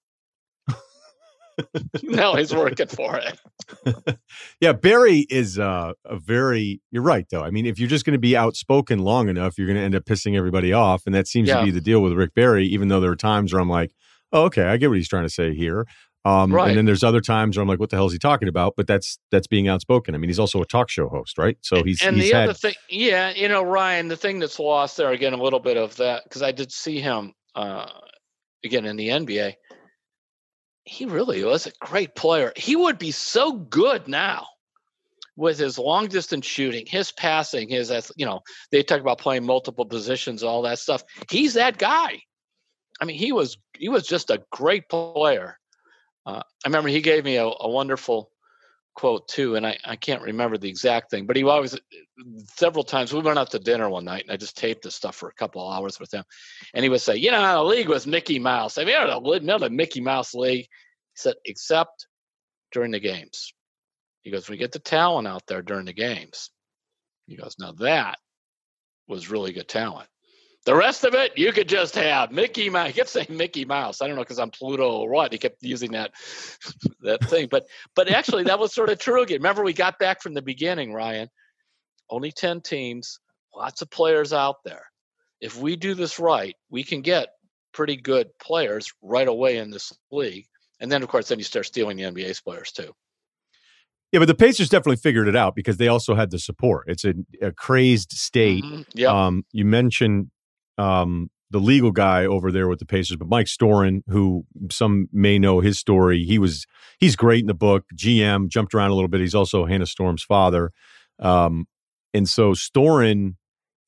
now he's working for it. yeah, Barry is uh, a very. You're right, though. I mean, if you're just going to be outspoken long enough, you're going to end up pissing everybody off, and that seems yeah. to be the deal with Rick Barry. Even though there are times where I'm like, "Oh, okay, I get what he's trying to say here." Um, right. And then there's other times where I'm like, "What the hell is he talking about?" But that's that's being outspoken. I mean, he's also a talk show host, right? So he's and he's the had... other thing, yeah, you know, Ryen, the thing that's lost there again, a little bit of that because I did see him uh, again in the NBA he really was a great player. He would be so good now with his long distance shooting, his passing, his you know, they talk about playing multiple positions, all that stuff. He's that guy. I mean, he was he was just a great player. Uh, I remember he gave me a, a wonderful quote too, and I, I can't remember the exact thing, but he always several times we went out to dinner one night and I just taped this stuff for a couple hours with him, and he would say, you know, the league was Mickey Mouse. I mean, another Mickey Mouse league. He said, except during the games. He goes, we get the talent out there during the games. He goes, now that was really good talent. The rest of it, you could just have Mickey Mouse. He kept saying Mickey Mouse. I don't know because I'm Pluto or what. He kept using that that thing. But but actually, that was sort of true again. Remember, we got back from the beginning, Ryen. Only ten teams, lots of players out there. If we do this right, we can get pretty good players right away in this league. And then, of course, then you start stealing the NBA's players too. Yeah, but the Pacers definitely figured it out because they also had the support. It's a, a crazed state. Mm-hmm. Yeah. Um, you mentioned um, the legal guy over there with the Pacers, but Mike Storen, who some may know his story, he was he's great in the book. GM jumped around a little bit. He's also Hannah Storm's father, um, and so Storin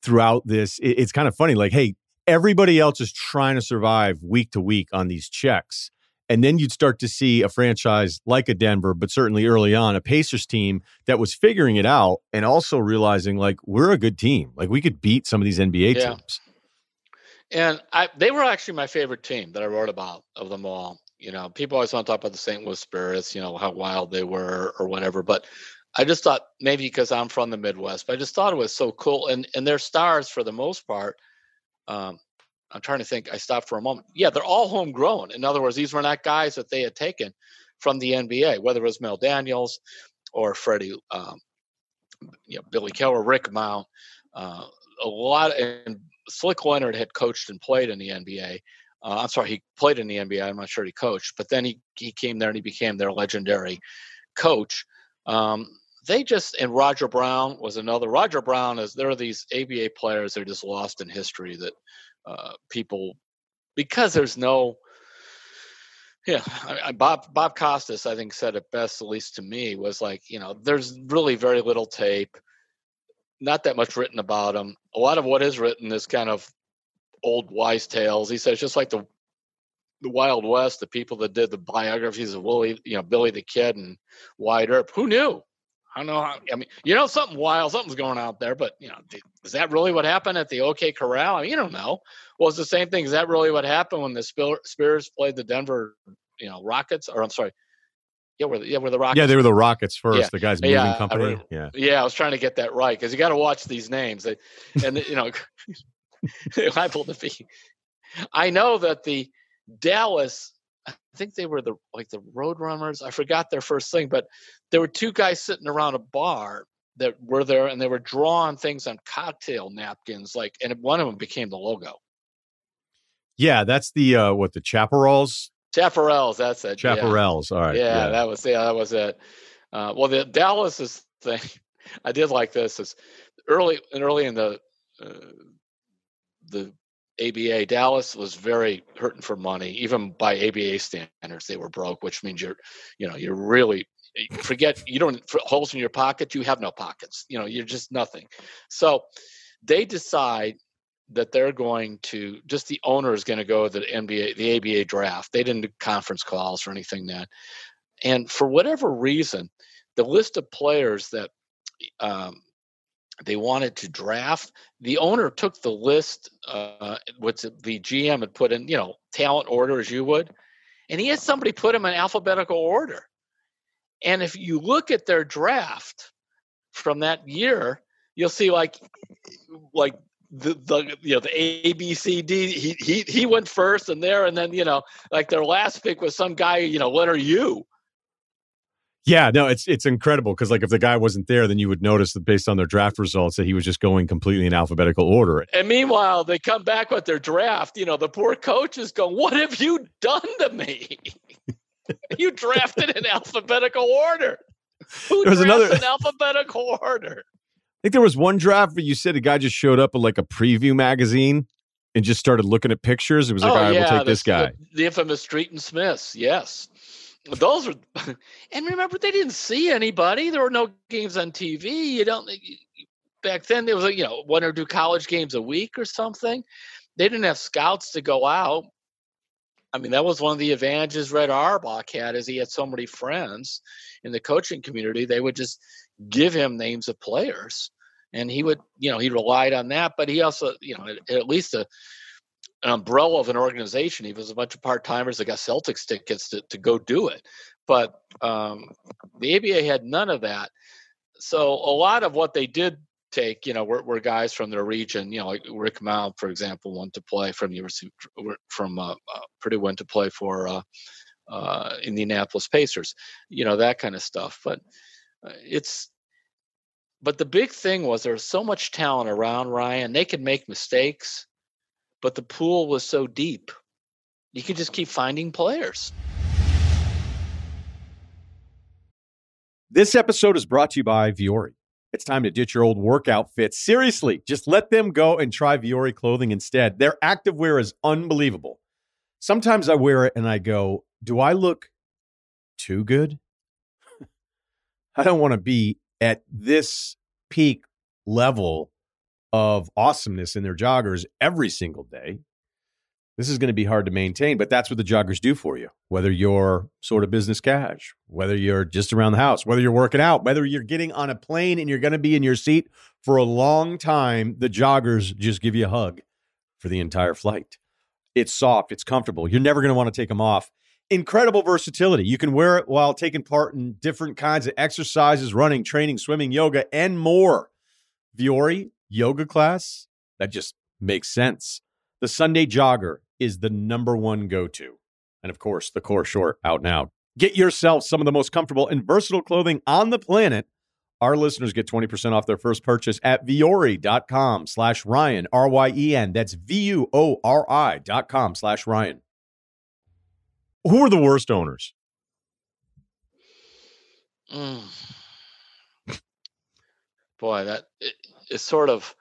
throughout this, it, it's kind of funny. Like, hey, everybody else is trying to survive week to week on these checks. And then you'd start to see a franchise like a Denver, but certainly early on, a Pacers team that was figuring it out and also realizing like we're a good team. Like we could beat some of these NBA Yeah. teams. And I, they were actually my favorite team that I wrote about of them all. You know, people always want to talk about the St. Louis Spirits, you know, how wild they were or whatever. But I just thought maybe because I'm from the Midwest, but I just thought it was so cool. And and their stars for the most part. Um, I'm trying to think. I stopped for a moment. Yeah, they're all homegrown. In other words, these were not guys that they had taken from the NBA, whether it was Mel Daniels or Freddie, um, you know, Billy Keller, Rick Mount, uh, a lot. And Slick Leonard had coached and played in the NBA. Uh, I'm sorry, he played in the NBA. I'm not sure he coached, but then he he came there and he became their legendary coach. Um, they just and Roger Brown was another. Roger Brown is there are these ABA players that are just lost in history that uh, people because there's no yeah I, I, Bob Bob Costas I think said it best at least to me was like you know there's really very little tape not that much written about them a lot of what is written is kind of old wise tales he says just like the the Wild West the people that did the biographies of Willie you know Billy the Kid and Wyatt Earp who knew I don't know. How, I mean, you know, something wild, something's going out there, but you know, is that really what happened at the OK Corral? I mean, you don't know. Well, it's the same thing. Is that really what happened when the Spears played the Denver, you know, Rockets? Or I'm sorry, yeah, were the, yeah, were the Rockets? Yeah, they were the Rockets first. Yeah. The guys moving Yeah, company. yeah. Yeah, I was trying to get that right because you got to watch these names. They, and you know, liable to be. I know that the Dallas, I think they were the like the Roadrunners. I forgot their first thing, but there were two guys sitting around a bar that were there, and they were drawing things on cocktail napkins, like, and one of them became the logo. Yeah, that's the uh what the Chaparrals? Chaparrals, that's it. yeah. All right. yeah, that was yeah, that was it. Uh, well, the Dallas's thing, I did like this is early and early in the uh, the ABA. Dallas was very hurting for money, even by ABA standards. They were broke, which means you're, you know, you're really forget you don't holes in your pocket. You have no pockets. You know, you're just nothing. So they decide that they're going to just the owner is going to go to the NBA, the ABA draft. They didn't do conference calls or anything that. And for whatever reason, the list of players that um, they wanted to draft, the owner took the list, uh, what the GM had put in, you know, talent order as you would, and he had somebody put them in alphabetical order. And if you look at their draft from that year, you'll see like, like the, the you know the A B C D he he he went first and there and then you know like their last pick was some guy you know what are you Yeah, no, it's it's incredible because like if the guy wasn't there, then you would notice that based on their draft results that he was just going completely in alphabetical order. And meanwhile, they come back with their draft. You know, the poor coach is going, What have you done to me? you drafted in alphabetical order. Who There was drafts another- in alphabetical order? Think there was one draft where you said a guy just showed up at like a preview magazine and just started looking at pictures. It was like, oh, all right, we'll take this guy. The, the infamous Street and Smiths, yes. Those were, and remember, they didn't see anybody. There were no games on TV. You don't, back then, there was, like, you know, one or two college games a week or something. They didn't have scouts to go out. I mean, that was one of the advantages Red Auerbach had, is he had so many friends in the coaching community. They would just give him names of players, and he would, you know, he relied on that. But he also, you know, at, at least a an umbrella of an organization. He was a bunch of part timers that got Celtics tickets to, to go do it. But um, the ABA had none of that. So a lot of what they did take, you know, were, where guys from their region, you know, like Rick Mount, for example, went to play from University from uh, uh, Purdue, went to play for uh, uh, Indianapolis Pacers, you know, that kind of stuff. But uh, it's, but the big thing was there was so much talent around Ryen. They could make mistakes, but the pool was so deep. You could just keep finding players. This episode is brought to you by Vuori. It's time to ditch your old workout fits. Seriously, just let them go and try Vuori clothing instead. Their activewear is unbelievable. Sometimes I wear it and I go, do I look too good? I don't want to be at this peak level of awesomeness in their joggers every single day. This is going to be hard to maintain, but that's what the joggers do for you. Whether you're sort of business cash, whether you're just around the house, whether you're working out, whether you're getting on a plane and you're going to be in your seat for a long time, the joggers just give you a hug for the entire flight. It's soft, it's comfortable. You're never going to want to take them off. Incredible versatility. You can wear it while taking part in different kinds of exercises, running, training, swimming, yoga, and more. Vuori yoga class, that just makes sense. The Sunday jogger is the number one go to. And of course, the Kore short out now. Get yourself some of the most comfortable and versatile clothing on the planet. Our listeners get 20% off their first purchase at vuori.com slash Ryen, R Y E N. That's V U O R I dot com slash Ryen. Who are the worst owners? Mm. Boy, that is sort of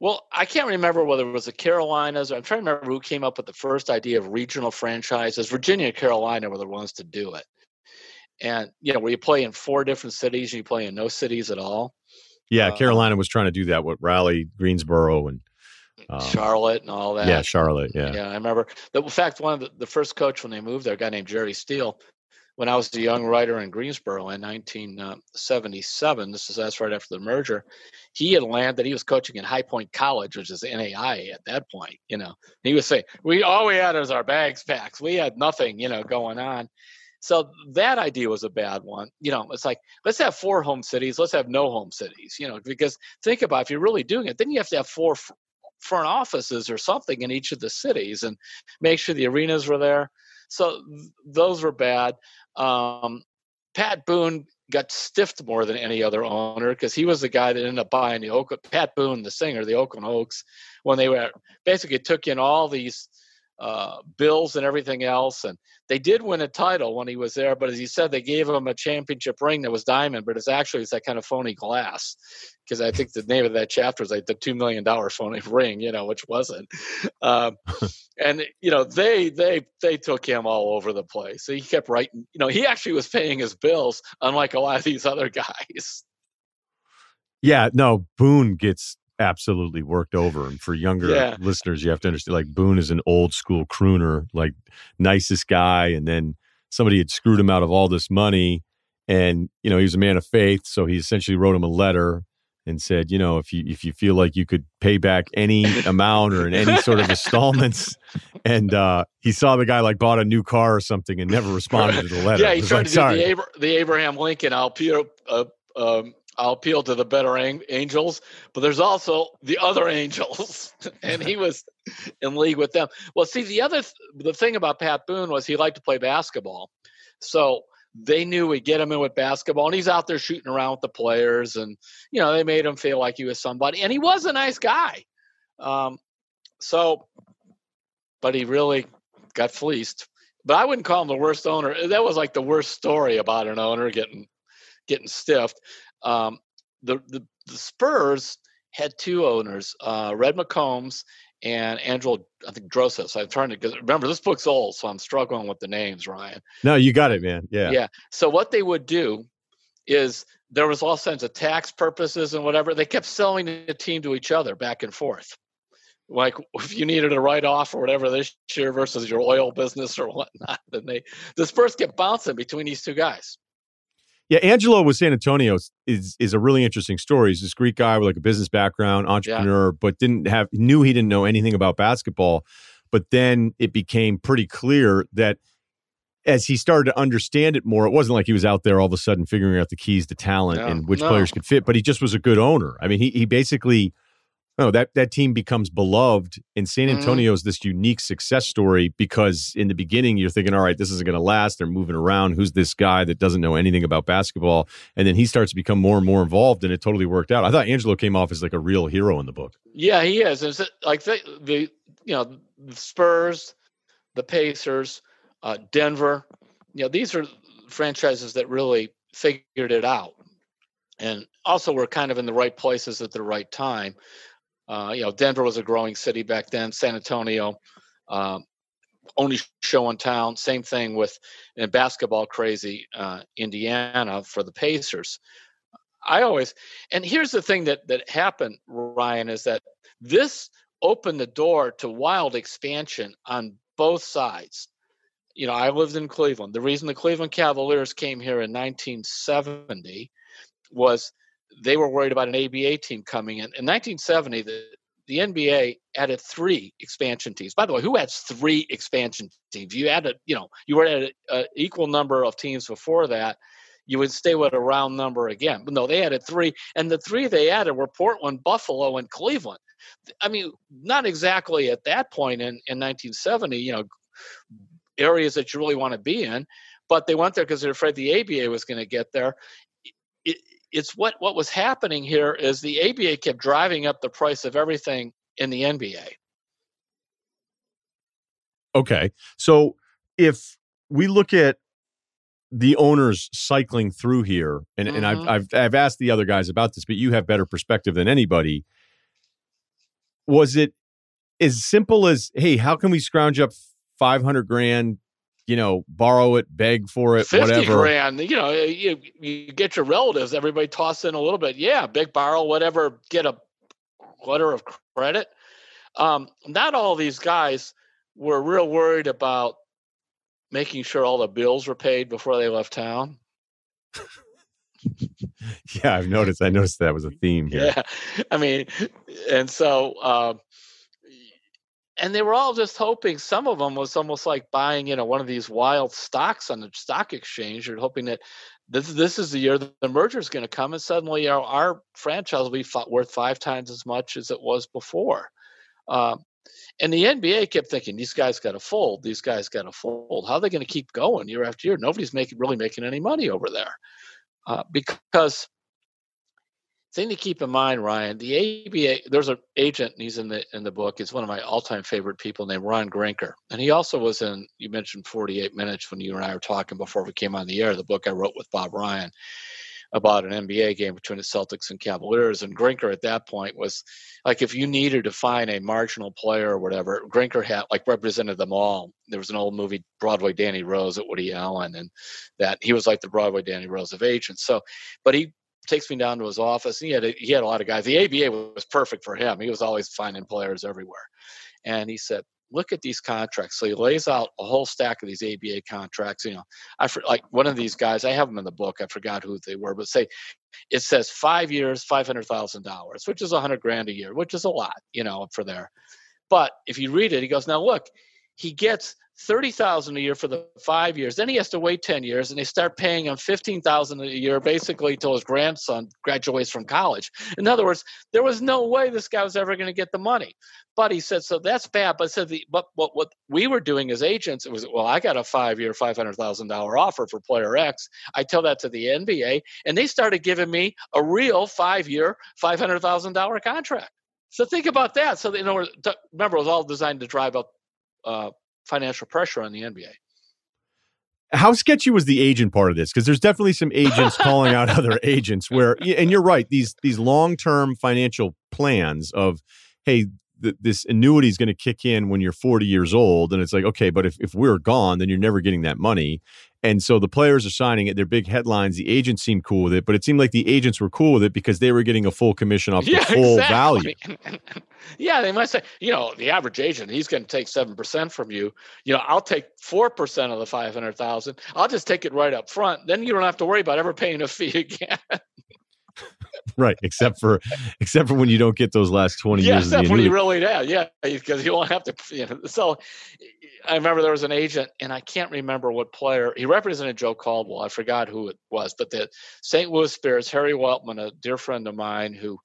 well, I can't remember whether it was the Carolinas. I'm trying to remember who came up with the first idea of regional franchises. Virginia and Carolina were the ones to do it. And, you know, where you play in four different cities and you play in no cities at all. Yeah, uh, Carolina was trying to do that with Raleigh, Greensboro, and um, Charlotte and all that. Yeah, Charlotte. Yeah. Yeah, I remember. The, in fact, one of the, the first coach when they moved there, a guy named Jerry Steele, when I was a young writer in Greensboro in 1977, this is that's right after the merger, he had landed, he was coaching at High Point College, which is NAI at that point, you know. He was saying, we all we had was our bags packed. We had nothing, you know, going on. So that idea was a bad one. You know, it's like, let's have four home cities, let's have no home cities, you know, because think about if you're really doing it, then you have to have four front offices or something in each of the cities and make sure the arenas were there. So those were bad. Um, Pat Boone got stiffed more than any other owner because he was the guy that ended up buying the Oakland. Pat Boone, the singer, the Oakland Oaks, when they were basically took in all these uh, bills and everything else. And they did win a title when he was there, but as you said, they gave him a championship ring that was diamond, but it's actually it's that kind of phony glass. Because I think the name of that chapter is like the two million dollar phony ring, you know, which wasn't. Um, and you know, they they they took him all over the place. So he kept writing. You know, he actually was paying his bills, unlike a lot of these other guys. Yeah, no, Boone gets absolutely worked over. And for younger yeah. listeners, you have to understand like Boone is an old school crooner, like nicest guy. And then somebody had screwed him out of all this money. And, you know, he was a man of faith. So he essentially wrote him a letter and said, you know, if you if you feel like you could pay back any amount or in any sort of installments, and uh, he saw the guy like bought a new car or something and never responded to the letter. Yeah, he tried like, to do the, Abra- the, Abraham Lincoln. I'll uh, um, I'll appeal to the better angels, but there's also the other angels, and he was in league with them. Well, see, the other th- the thing about Pat Boone was he liked to play basketball, so they knew we'd get him in with basketball, and he's out there shooting around with the players, and you know they made him feel like he was somebody, and he was a nice guy. Um, so, but he really got fleeced. But I wouldn't call him the worst owner. That was like the worst story about an owner getting getting stiffed. Um, the, the, the Spurs had two owners, uh, Red McCombs and Andrew, I think Drossos. I'm trying to remember this book's old, so I'm struggling with the names, Ryen. No, you got it, man. Yeah. Yeah. So what they would do is there was all kinds of tax purposes and whatever. They kept selling the team to each other back and forth. Like if you needed a write off or whatever this year versus your oil business or whatnot, then they the Spurs kept bouncing between these two guys. Yeah, Angelo with San Antonio is is a really interesting story. He's this Greek guy with like a business background, entrepreneur, yeah. but didn't have knew he didn't know anything about basketball. But then it became pretty clear that as he started to understand it more, it wasn't like he was out there all of a sudden figuring out the keys to talent No, and which no. players could fit, but he just was a good owner. I mean, he he basically no, that that team becomes beloved and San Mhm. Antonio is this unique success story because in the beginning you're thinking, all right, this isn't going to last. They're moving around. Who's this guy that doesn't know anything about basketball? And then he starts to become more and more involved, and it totally worked out. I thought Angelo came off as like a real hero in the book. Yeah, he is. It's like the, the you know the Spurs, the Pacers, uh, Denver. You know these are franchises that really figured it out, and also were kind of in the right places at the right time. Uh, you know, Denver was a growing city back then. San Antonio, um, only show in town. Same thing with in basketball crazy uh, Indiana for the Pacers. I always and here's the thing that that happened, Ryen, is that this opened the door to wild expansion on both sides. You know, I lived in Cleveland. The reason the Cleveland Cavaliers came here in 1970 was they were worried about an ABA team coming in. In 1970, the the NBA added three expansion teams. By the way, who adds three expansion teams? You added, you know, you were at an equal number of teams before that. You would stay with a round number again. But no, they added three, and the three they added were Portland, Buffalo, and Cleveland. I mean, not exactly at that point in, in 1970, you know, areas that you really want to be in, but they went there because they're afraid the ABA was going to get there. It's what what was happening here is the ABA kept driving up the price of everything in the NBA. Okay. So if we look at the owners cycling through here, and, and I've, Mhm. I've I've asked the other guys about this, but you have better perspective than anybody. Was it as simple as, hey, how can we scrounge up five hundred grand? You know, borrow it, beg for it, 50 whatever. grand, you know, you, you get your relatives, everybody toss in a little bit. Yeah, big borrow, whatever, get a letter of credit. Um, not all these guys were real worried about making sure all the bills were paid before they left town. Yeah, I've noticed. I noticed that was a theme here. Yeah. I mean, and so, um, and they were all just hoping. Some of them was almost like buying, you know, one of these wild stocks on the stock exchange. You're hoping that this this is the year the merger is going to come, and suddenly our, our franchise will be worth five times as much as it was before. Um, and the NBA kept thinking these guys got to fold. These guys got to fold. How are they going to keep going year after year? Nobody's making really making any money over there uh, because thing to keep in mind, Ryen, the ABA, there's an agent, and he's in the in the book. He's one of my all-time favorite people named Ron Grinker, and he also was in. You mentioned 48 Minutes when you and I were talking before we came on the air. The book I wrote with Bob Ryan about an NBA game between the Celtics and Cavaliers, and Grinker at that point was like if you needed to find a marginal player or whatever, Grinker had like represented them all. There was an old movie Broadway Danny Rose at Woody Allen, and that he was like the Broadway Danny Rose of agents. So, but he takes me down to his office. And he had a, he had a lot of guys. The ABA was perfect for him. He was always finding players everywhere. And he said, "Look at these contracts." So he lays out a whole stack of these ABA contracts. You know, I for, like one of these guys. I have them in the book. I forgot who they were, but say it says five years, five hundred thousand dollars, which is a hundred grand a year, which is a lot, you know, for there. But if you read it, he goes, "Now look, he gets." Thirty thousand a year for the five years. Then he has to wait ten years, and they start paying him fifteen thousand a year, basically till his grandson graduates from college. In other words, there was no way this guy was ever going to get the money. But he said, so that's bad. But said the but what what we were doing as agents, it was well, I got a five year, five hundred thousand dollar offer for player X. I tell that to the NBA, and they started giving me a real five year, five hundred thousand dollar contract. So think about that. So you know, remember, it was all designed to drive up. Uh, financial pressure on the NBA. How sketchy was the agent part of this? Because there's definitely some agents calling out other agents where, and you're right, these these long term financial plans of, hey, th- this annuity is going to kick in when you're 40 years old, and it's like, okay, but if if we're gone, then you're never getting that money. And so the players are signing it. They're big headlines. The agents seemed cool with it, but it seemed like the agents were cool with it because they were getting a full commission off yeah, the full exactly. value. yeah, they might say, you know, the average agent, he's going to take seven percent from you. You know, I'll take four percent of the five hundred thousand. I'll just take it right up front. Then you don't have to worry about ever paying a fee again. Right, except for except for when you don't get those last 20 yeah, years. except when you really yeah, yeah, because you won't have to. You know, so I remember there was an agent, and I can't remember what player he represented. Joe Caldwell. I forgot who it was, but the St. Louis Spirits, Harry Weltman, a dear friend of mine who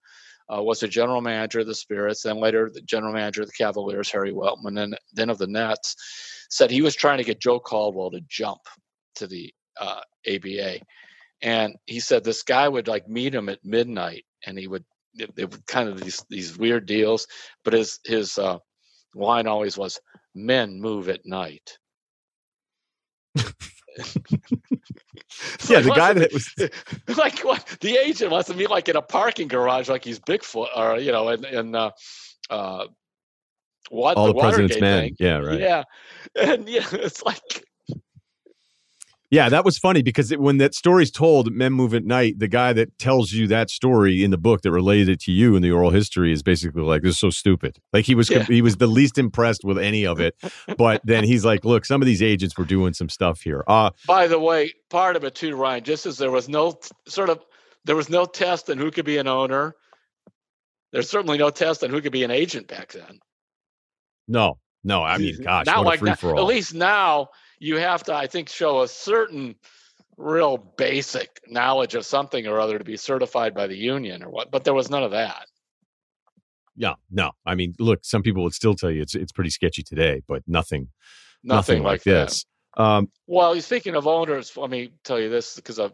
uh, was the general manager of the Spirits, then later the general manager of the Cavaliers, Harry Weltman, and then of the Nets, said he was trying to get Joe Caldwell to jump to the uh, ABA, and he said this guy would like meet him at midnight, and he would they were kind of these these weird deals, but his his uh, line always was men move at night. yeah, the guy that was like what the agent wants to meet like in a parking garage, like he's Bigfoot, or you know, and in uh, uh, what all the, the president's men. thing. Yeah, right. Yeah, and yeah, it's like Yeah, that was funny because it, when that story's told, Men Move at Night, the guy that tells you that story in the book that related it to you in the oral history is basically like, "This is so stupid." Like he was, Yeah. he was the least impressed with any of it. But then he's like, "Look, some of these agents were doing some stuff here." Uh By the way, part of it too, Ryen, just as there was no sort of there was no test on who could be an owner. There's certainly no test on who could be an agent back then. no, no, I mean, gosh, Not like free now- At least now you have to, I think, show a certain real basic knowledge of something or other to be certified by the union or what. But there was none of that. Yeah, no, I mean, look, some people would still tell you it's it's pretty sketchy today, but nothing, Nothing, like, that. this. Um, Well, speaking of owners, let me tell you this because I'm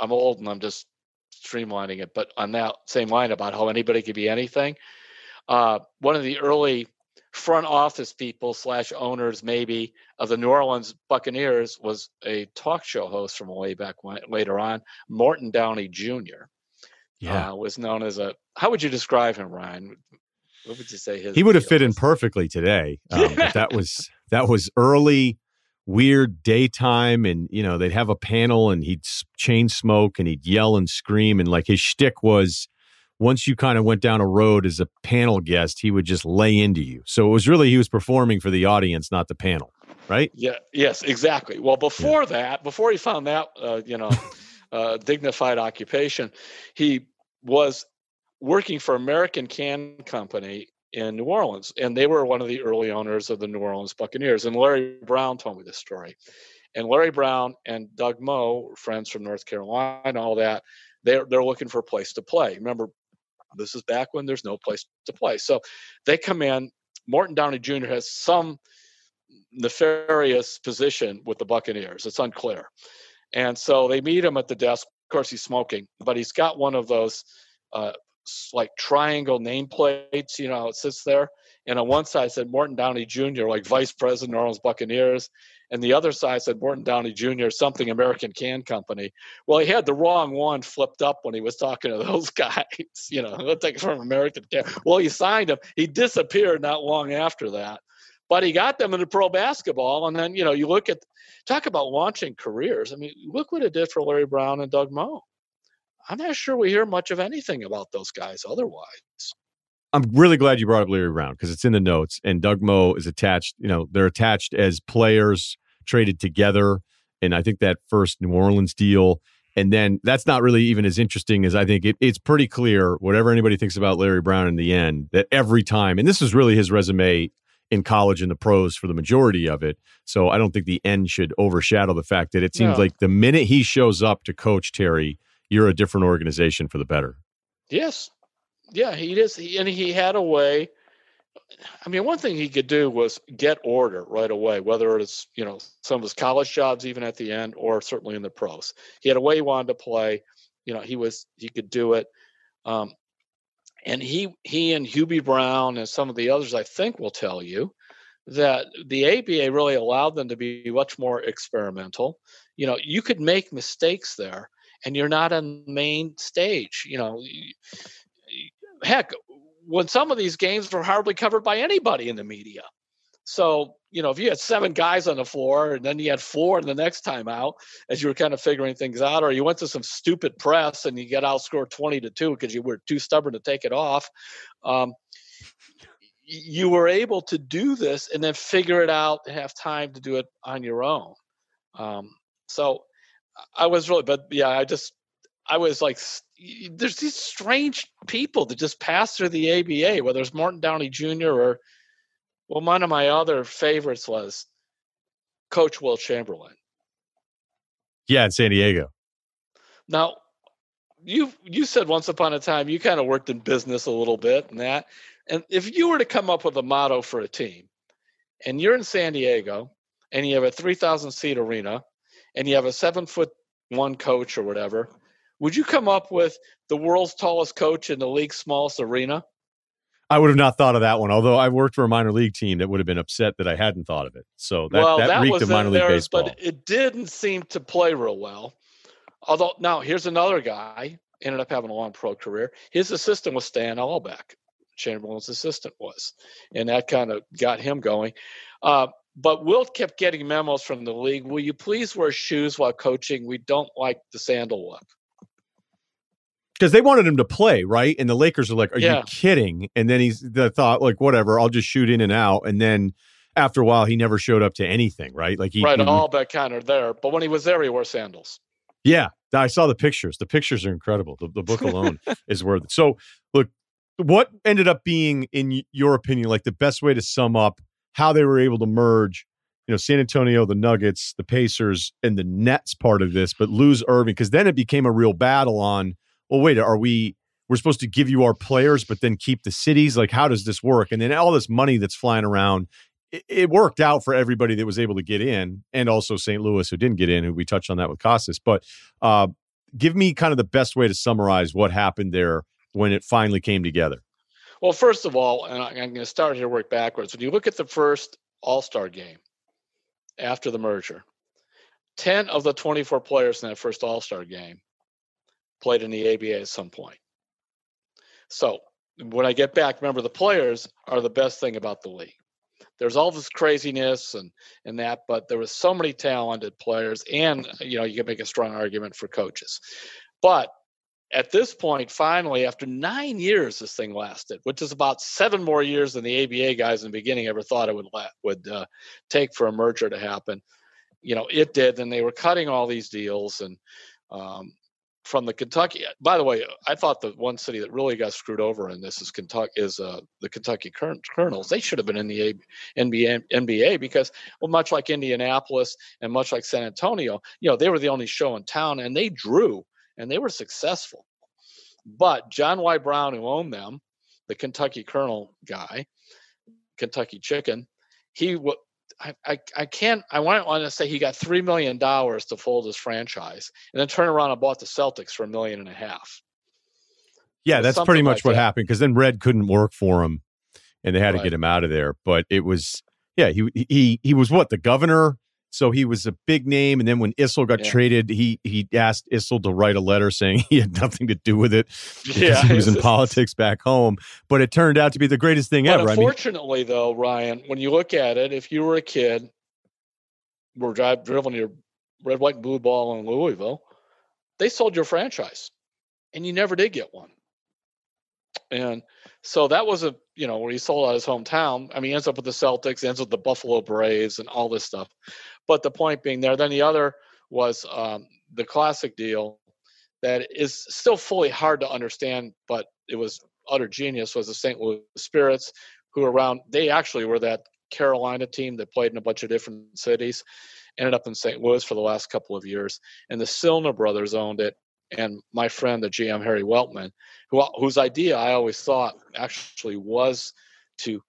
I'm old and I'm just streamlining it. But on that same line about how anybody could be anything, uh, one of the early front office people slash owners maybe of the New Orleans Buccaneers was a talk show host from way back when, later on, Morton Downey Jr. yeah, uh, was known as a. How would you describe him, Ryen? What would you say his? he would have fit in perfectly today. Um, that was that was early, weird daytime, and you know they'd have a panel, and he'd chain smoke, and he'd yell and scream, and like his shtick was, once you kind of went down a road as a panel guest, he would just lay into you. So it was really he was performing for the audience, not the panel, right? Yeah. Yes. Exactly. Well, before that, before he found that, uh, you know, uh, dignified occupation, he was working for American Can Company in New Orleans, and they were one of the early owners of the New Orleans Buccaneers. And Larry Brown told me this story. And Larry Brown and Doug Moe, friends from North Carolina, all that, they're they're looking for a place to play. Remember, this is back when there's no place to play. So they come in. Morton Downey Jr. has some nefarious position with the Buccaneers. It's unclear. And so they meet him at the desk. Of course, he's smoking, but he's got one of those uh, like triangle nameplates, you know, it sits there. And on one side said Morton Downey Jr., like Vice President, New Orleans Buccaneers. And the other side said Morton Downey Jr., something American Can Company. Well, he had the wrong one flipped up when he was talking to those guys, you know, let's take it from American Can. Well, he signed him. He disappeared not long after that but he got them into pro basketball. And then, you know, you look at talk about launching careers. I mean, look what it did for Larry Brown and Doug Moe. I'm not sure we hear much of anything about those guys otherwise. I'm really glad you brought up Larry Brown because it's in the notes, and Doug Moe is attached. You know, they're attached as players traded together, and I think that first New Orleans deal, and then that's not really even as interesting as I think it, it's pretty clear. Whatever anybody thinks about Larry Brown in the end, that every time, and this is really his resume in college and the pros for the majority of it. So I don't think the end should overshadow the fact that it seems No. like the minute he shows up to coach Terry, you're a different organization for the better. Yes. Yeah, he is. He, and he had a way. I mean, one thing he could do was get order right away, whether it's, you know, some of his college jobs, even at the end, or certainly in the pros. He had a way he wanted to play. You know, he was, he could do it. Um, and he, he and Hubie Brown and some of the others, I think, will tell you that the ABA really allowed them to be much more experimental. You know, you could make mistakes there and you're not on the main stage. You know, heck, when some of these games were hardly covered by anybody in the media. So, you know, if you had seven guys on the floor and then you had four in the next time out as you were kind of figuring things out, or you went to some stupid press and you get outscored 20 to 2 because you were too stubborn to take it off, um, you were able to do this and then figure it out and have time to do it on your own. Um, so I was really, but yeah, I just, I was like, there's these strange people that just pass through the ABA, whether it's Morton Downey Jr. or Well, one of my other favorites was Coach Wilt Chamberlain. Yeah, in San Diego. Now, you you said once upon a time you kind of worked in business a little bit and that. And if you were to come up with a motto for a team, and you're in San Diego, and you have a 3,000 seat arena, and you have a seven foot one coach or whatever, would you come up with the world's tallest coach in the league's smallest arena? I would have not thought of that one. Although I worked for a minor league team that would have been upset that I hadn't thought of it. So that, well, that, that reeked of minor league theirs, baseball. but it didn't seem to play real well. Although now here's another guy ended up having a long pro career. His assistant was Stan Albeck. Chamberlain's assistant was, and that kind of got him going. Uh, but Wilt kept getting memos from the league. Will you please wear shoes while coaching? We don't like the sandal look. Because they wanted him to play, right? And the Lakers are like, "Are Yeah. you kidding?" And then he's the thought, like, "Whatever, I'll just shoot in and out." And then after a while, he never showed up to anything, right? Like he, right, he would- Albeck kind of there, but when he was there, he wore sandals. yeah. I saw the pictures. The pictures are incredible. The, the book alone is worth it. So, look, what ended up being, in your opinion, like the best way to sum up how they were able to merge, you know, San Antonio, the Nuggets, the Pacers, and the Nets part of this, but lose Erving because then it became a real battle on. Well, wait, are we? We're supposed to give you our players, but then keep the cities. Like, how does this work? And then all this money that's flying around. It, it worked out for everybody that was able to get in, and also St. Louis who didn't get in. Who we touched on that with Costas, but uh, give me kind of the best way to summarize what happened there when it finally came together. Well, first of all, and I'm going to start here, work backwards. When you look at the first All Star game after the merger, 10 of the 24 players in that first All Star game played in the ABA at some point. So when I get back, remember the players are the best thing about the league. There's all this craziness and and that, but there was so many talented players, and you know you can make a strong argument for coaches. But at this point, finally, after nine years, this thing lasted, which is about seven more years than the ABA guys in the beginning ever thought it would la- would uh, take for a merger to happen. You know, it did, and they were cutting all these deals and um, from the Kentucky. By the way, I thought the one city that really got screwed over in this is Kentucky is uh, the Kentucky Colonels. They should have been in the NBA NBA because, well, much like Indianapolis and much like San Antonio, you know, they were the only show in town, and they drew and they were successful. But John Y. Brown, who owned them, the Kentucky Colonel guy, Kentucky Chicken, he wa I, I, I can't I want, to say he got three million dollars to fold his franchise and then turn around and bought the Celtics for a million and a half. Yeah, that's pretty much like what that. happened because then Red couldn't work for him, and they had to get him out of there. But it was, yeah, he he he was what the governor, so he was a big name. And then when Issel got Yeah. traded, he he asked Issel to write a letter saying he had nothing to do with it because Yeah, he was in politics back home. But it turned out to be the greatest thing But ever. I mean, unfortunately, though, Ryen, when you look at it, if you were a kid, were drive driven your red, white, and blue ball in Louisville, they sold your franchise, and you never did get one. And so that was a you know where he sold out his hometown. I mean, he ends up with the Celtics, ends with the Buffalo Braves, and all this stuff. But the point being there, then the other was um, the classic deal that is still fully hard to understand, but it was utter genius. Was the St. Louis Spirits, who around they actually were that Carolina team that played in a bunch of different cities, ended up in St. Louis for the last couple of years, and the Silna brothers owned it. And my friend, the GM Harry Weltman, who whose idea I always thought actually was to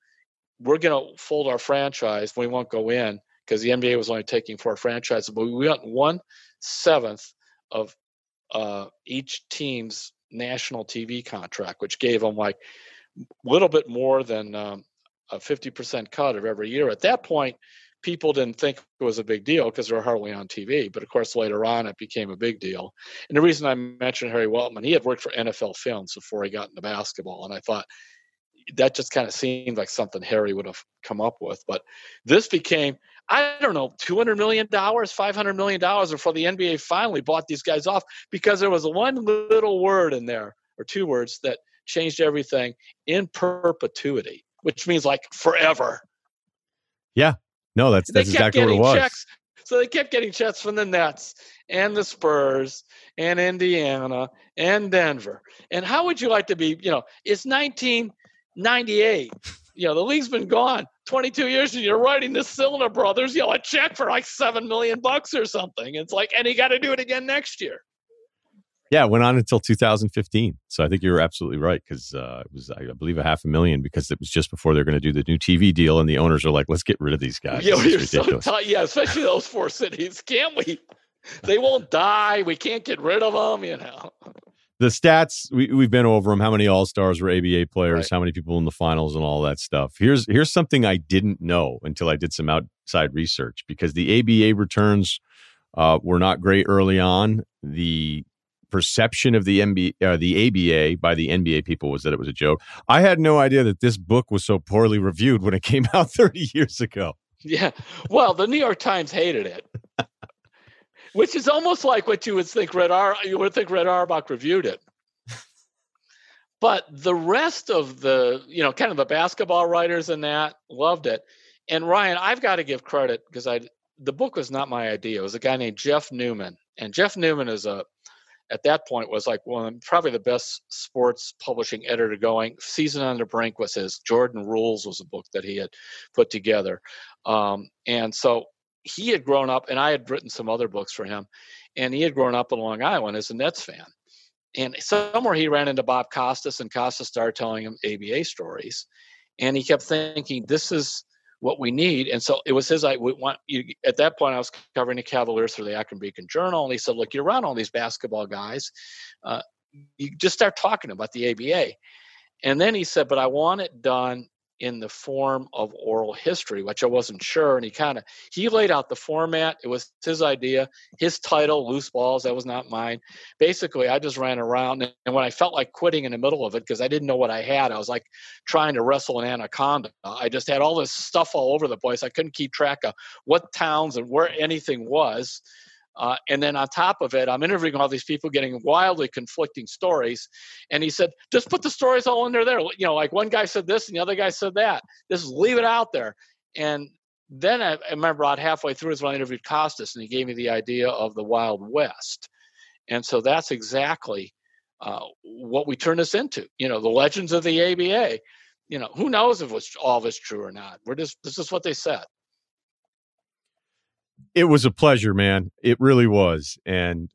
we're going to fold our franchise. We won't go in because the NBA was only taking four franchises, but we got one seventh of uh, each team's national TV contract, which gave them like a little bit more than um, a 50% cut of every year. At that point, people didn't think it was a big deal because they were hardly on TV. But of course, later on, it became a big deal. And the reason I mentioned Harry Weltman, he had worked for NFL Films before he got into basketball. And I thought that just kind of seemed like something Harry would have come up with. But this became, I don't know, $200 million, $500 million before the NBA finally bought these guys off because there was one little word in there or two words that changed everything in perpetuity, which means like forever. Yeah. No, that's that's exactly what it was. checks. So they kept getting checks from the Nets and the Spurs and Indiana and Denver. And how would you like to be? You know, it's 1998. You know, the league's been gone 22 years and you're writing the Cylinder Brothers, you know, a check for like seven million bucks or something. It's like, and he got to do it again next year. Yeah, it went on until 2015. So I think you're absolutely right because uh, it was, I believe, a half a million because it was just before they're going to do the new TV deal, and the owners are like, "Let's get rid of these guys." Yeah, you're so tight. Yeah, especially those four cities. Can't we? They won't die. We can't get rid of them. You know. The stats we, we've been over them. How many All Stars were ABA players? Right. How many people in the finals and all that stuff. Here's here's something I didn't know until I did some outside research because the ABA returns uh, were not great early on. The perception of the NBA, uh, the ABA by the NBA people was that it was a joke. I had no idea that this book was so poorly reviewed when it came out 30 years ago. Yeah. Well, the New York Times hated it. Which is almost like what you would think Red Ar you would think Red Auerbach reviewed it. But the rest of the, you know, kind of the basketball writers and that loved it. And Ryen, I've got to give credit because I the book was not my idea. It was a guy named Jeff Neuman. And Jeff Neuman is a at that point was like one probably the best sports publishing editor going. Season on the Brink was his. Jordan Rules was a book that he had put together, um, and so he had grown up, and I had written some other books for him, and he had grown up in Long Island as a Nets fan. And somewhere he ran into Bob Costas, and Costas started telling him ABA stories, and he kept thinking, "This is." what we need. And so it was his, I we want you, at that point, I was covering the Cavaliers for the Akron Beacon Journal. And he said, look, you're around all these basketball guys. Uh, you just start talking about the ABA. And then he said, but I want it done in the form of oral history, which I wasn't sure. And he kind of he laid out the format. It was his idea, his title, loose balls. That was not mine. Basically, I just ran around, and when I felt like quitting in the middle of it because I didn't know what I had, I was like trying to wrestle an anaconda. I just had all this stuff all over the place. I couldn't keep track of what towns and where anything was. Uh, and then on top of it, I'm interviewing all these people getting wildly conflicting stories. And he said, just put the stories all in there. There, you know, like one guy said this and the other guy said that. Just leave it out there. And then I, I remember about halfway through is when I interviewed Costas, and he gave me the idea of the Wild West. And so that's exactly uh, what we turn this into. You know, the legends of the ABA. You know, who knows if it's all this true or not? We're just this is what they said it was a pleasure, man. It really was. And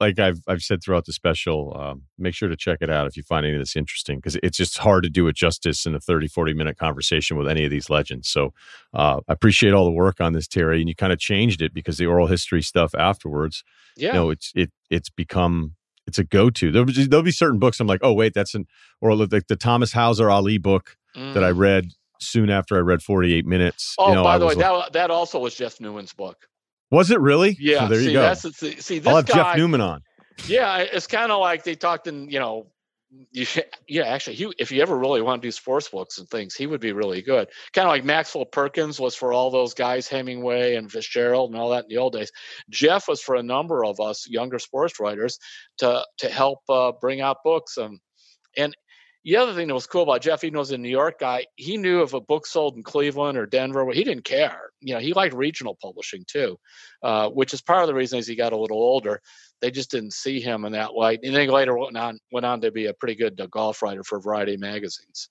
like I've I've said throughout the special, um, make sure to check it out if you find any of this interesting because it's just hard to do it justice in a 30, 40 minute conversation with any of these legends. So uh, I appreciate all the work on this, Terry. And you kind of changed it because the oral history stuff afterwards, yeah. you know, it's it it's become it's a go to. There'll, be, there'll be certain books I'm like, oh wait, that's an or like the Thomas Hauser Ali book mm. that I mm. read soon after I read 48 minutes. Oh, you know, by the way, like, that that also was Jeff Neuman's book. Was it really? Yeah. So there see, you go. That's, see, this I'll have guy, Jeff Neuman on. Yeah, it's kind of like they talked in, you know, you, yeah, actually, he, if you ever really want to do sports books and things, he would be really good. Kind of like Maxwell Perkins was for all those guys, Hemingway and Fitzgerald and all that in the old days. Jeff was for a number of us younger sports writers to to help uh, bring out books. and and the other thing that was cool about Jeff, he was a New York guy, he knew if a book sold in Cleveland or Denver, he didn't care. You know, he liked regional publishing too, uh, which is part of the reason as he got a little older, they just didn't see him in that light. And then later went on went on to be a pretty good uh, golf writer for a variety of magazines.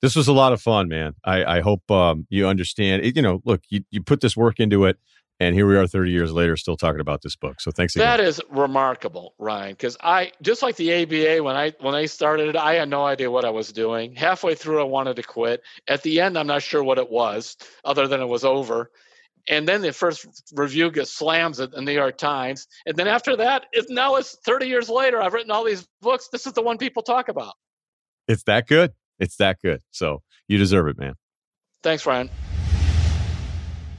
This was a lot of fun, man. I, I hope um, you understand. You know, look, you, you put this work into it and here we are 30 years later still talking about this book. So thanks again. that is remarkable ryen because i just like the aba when i when i started it i had no idea what i was doing. Halfway through i wanted to quit. At the end i'm not sure what it was other than it was over. And then the first review gets slams at the new york times. And then after that it, now it's 30 years later i've written all these books. This is the one people talk about. It's that good. It's that good. So you deserve it man. Thanks ryen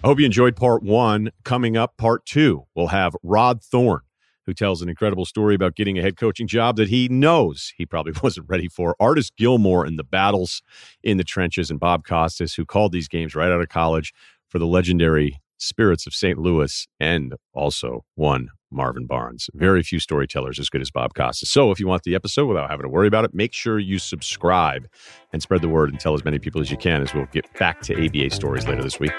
I hope you enjoyed part one. Coming up, part two, we'll have Rod Thorn, who tells an incredible story about getting a head coaching job that he knows he probably wasn't ready for. Artis Gilmore and the battles in the trenches, and Bob Costas, who called these games right out of college for the legendary Spirits of St. Louis, and also one Marvin Barnes. Very few storytellers as good as Bob Costas. So if you want the episode without having to worry about it, make sure you subscribe and spread the word and tell as many people as you can as we'll get back to ABA stories later this week.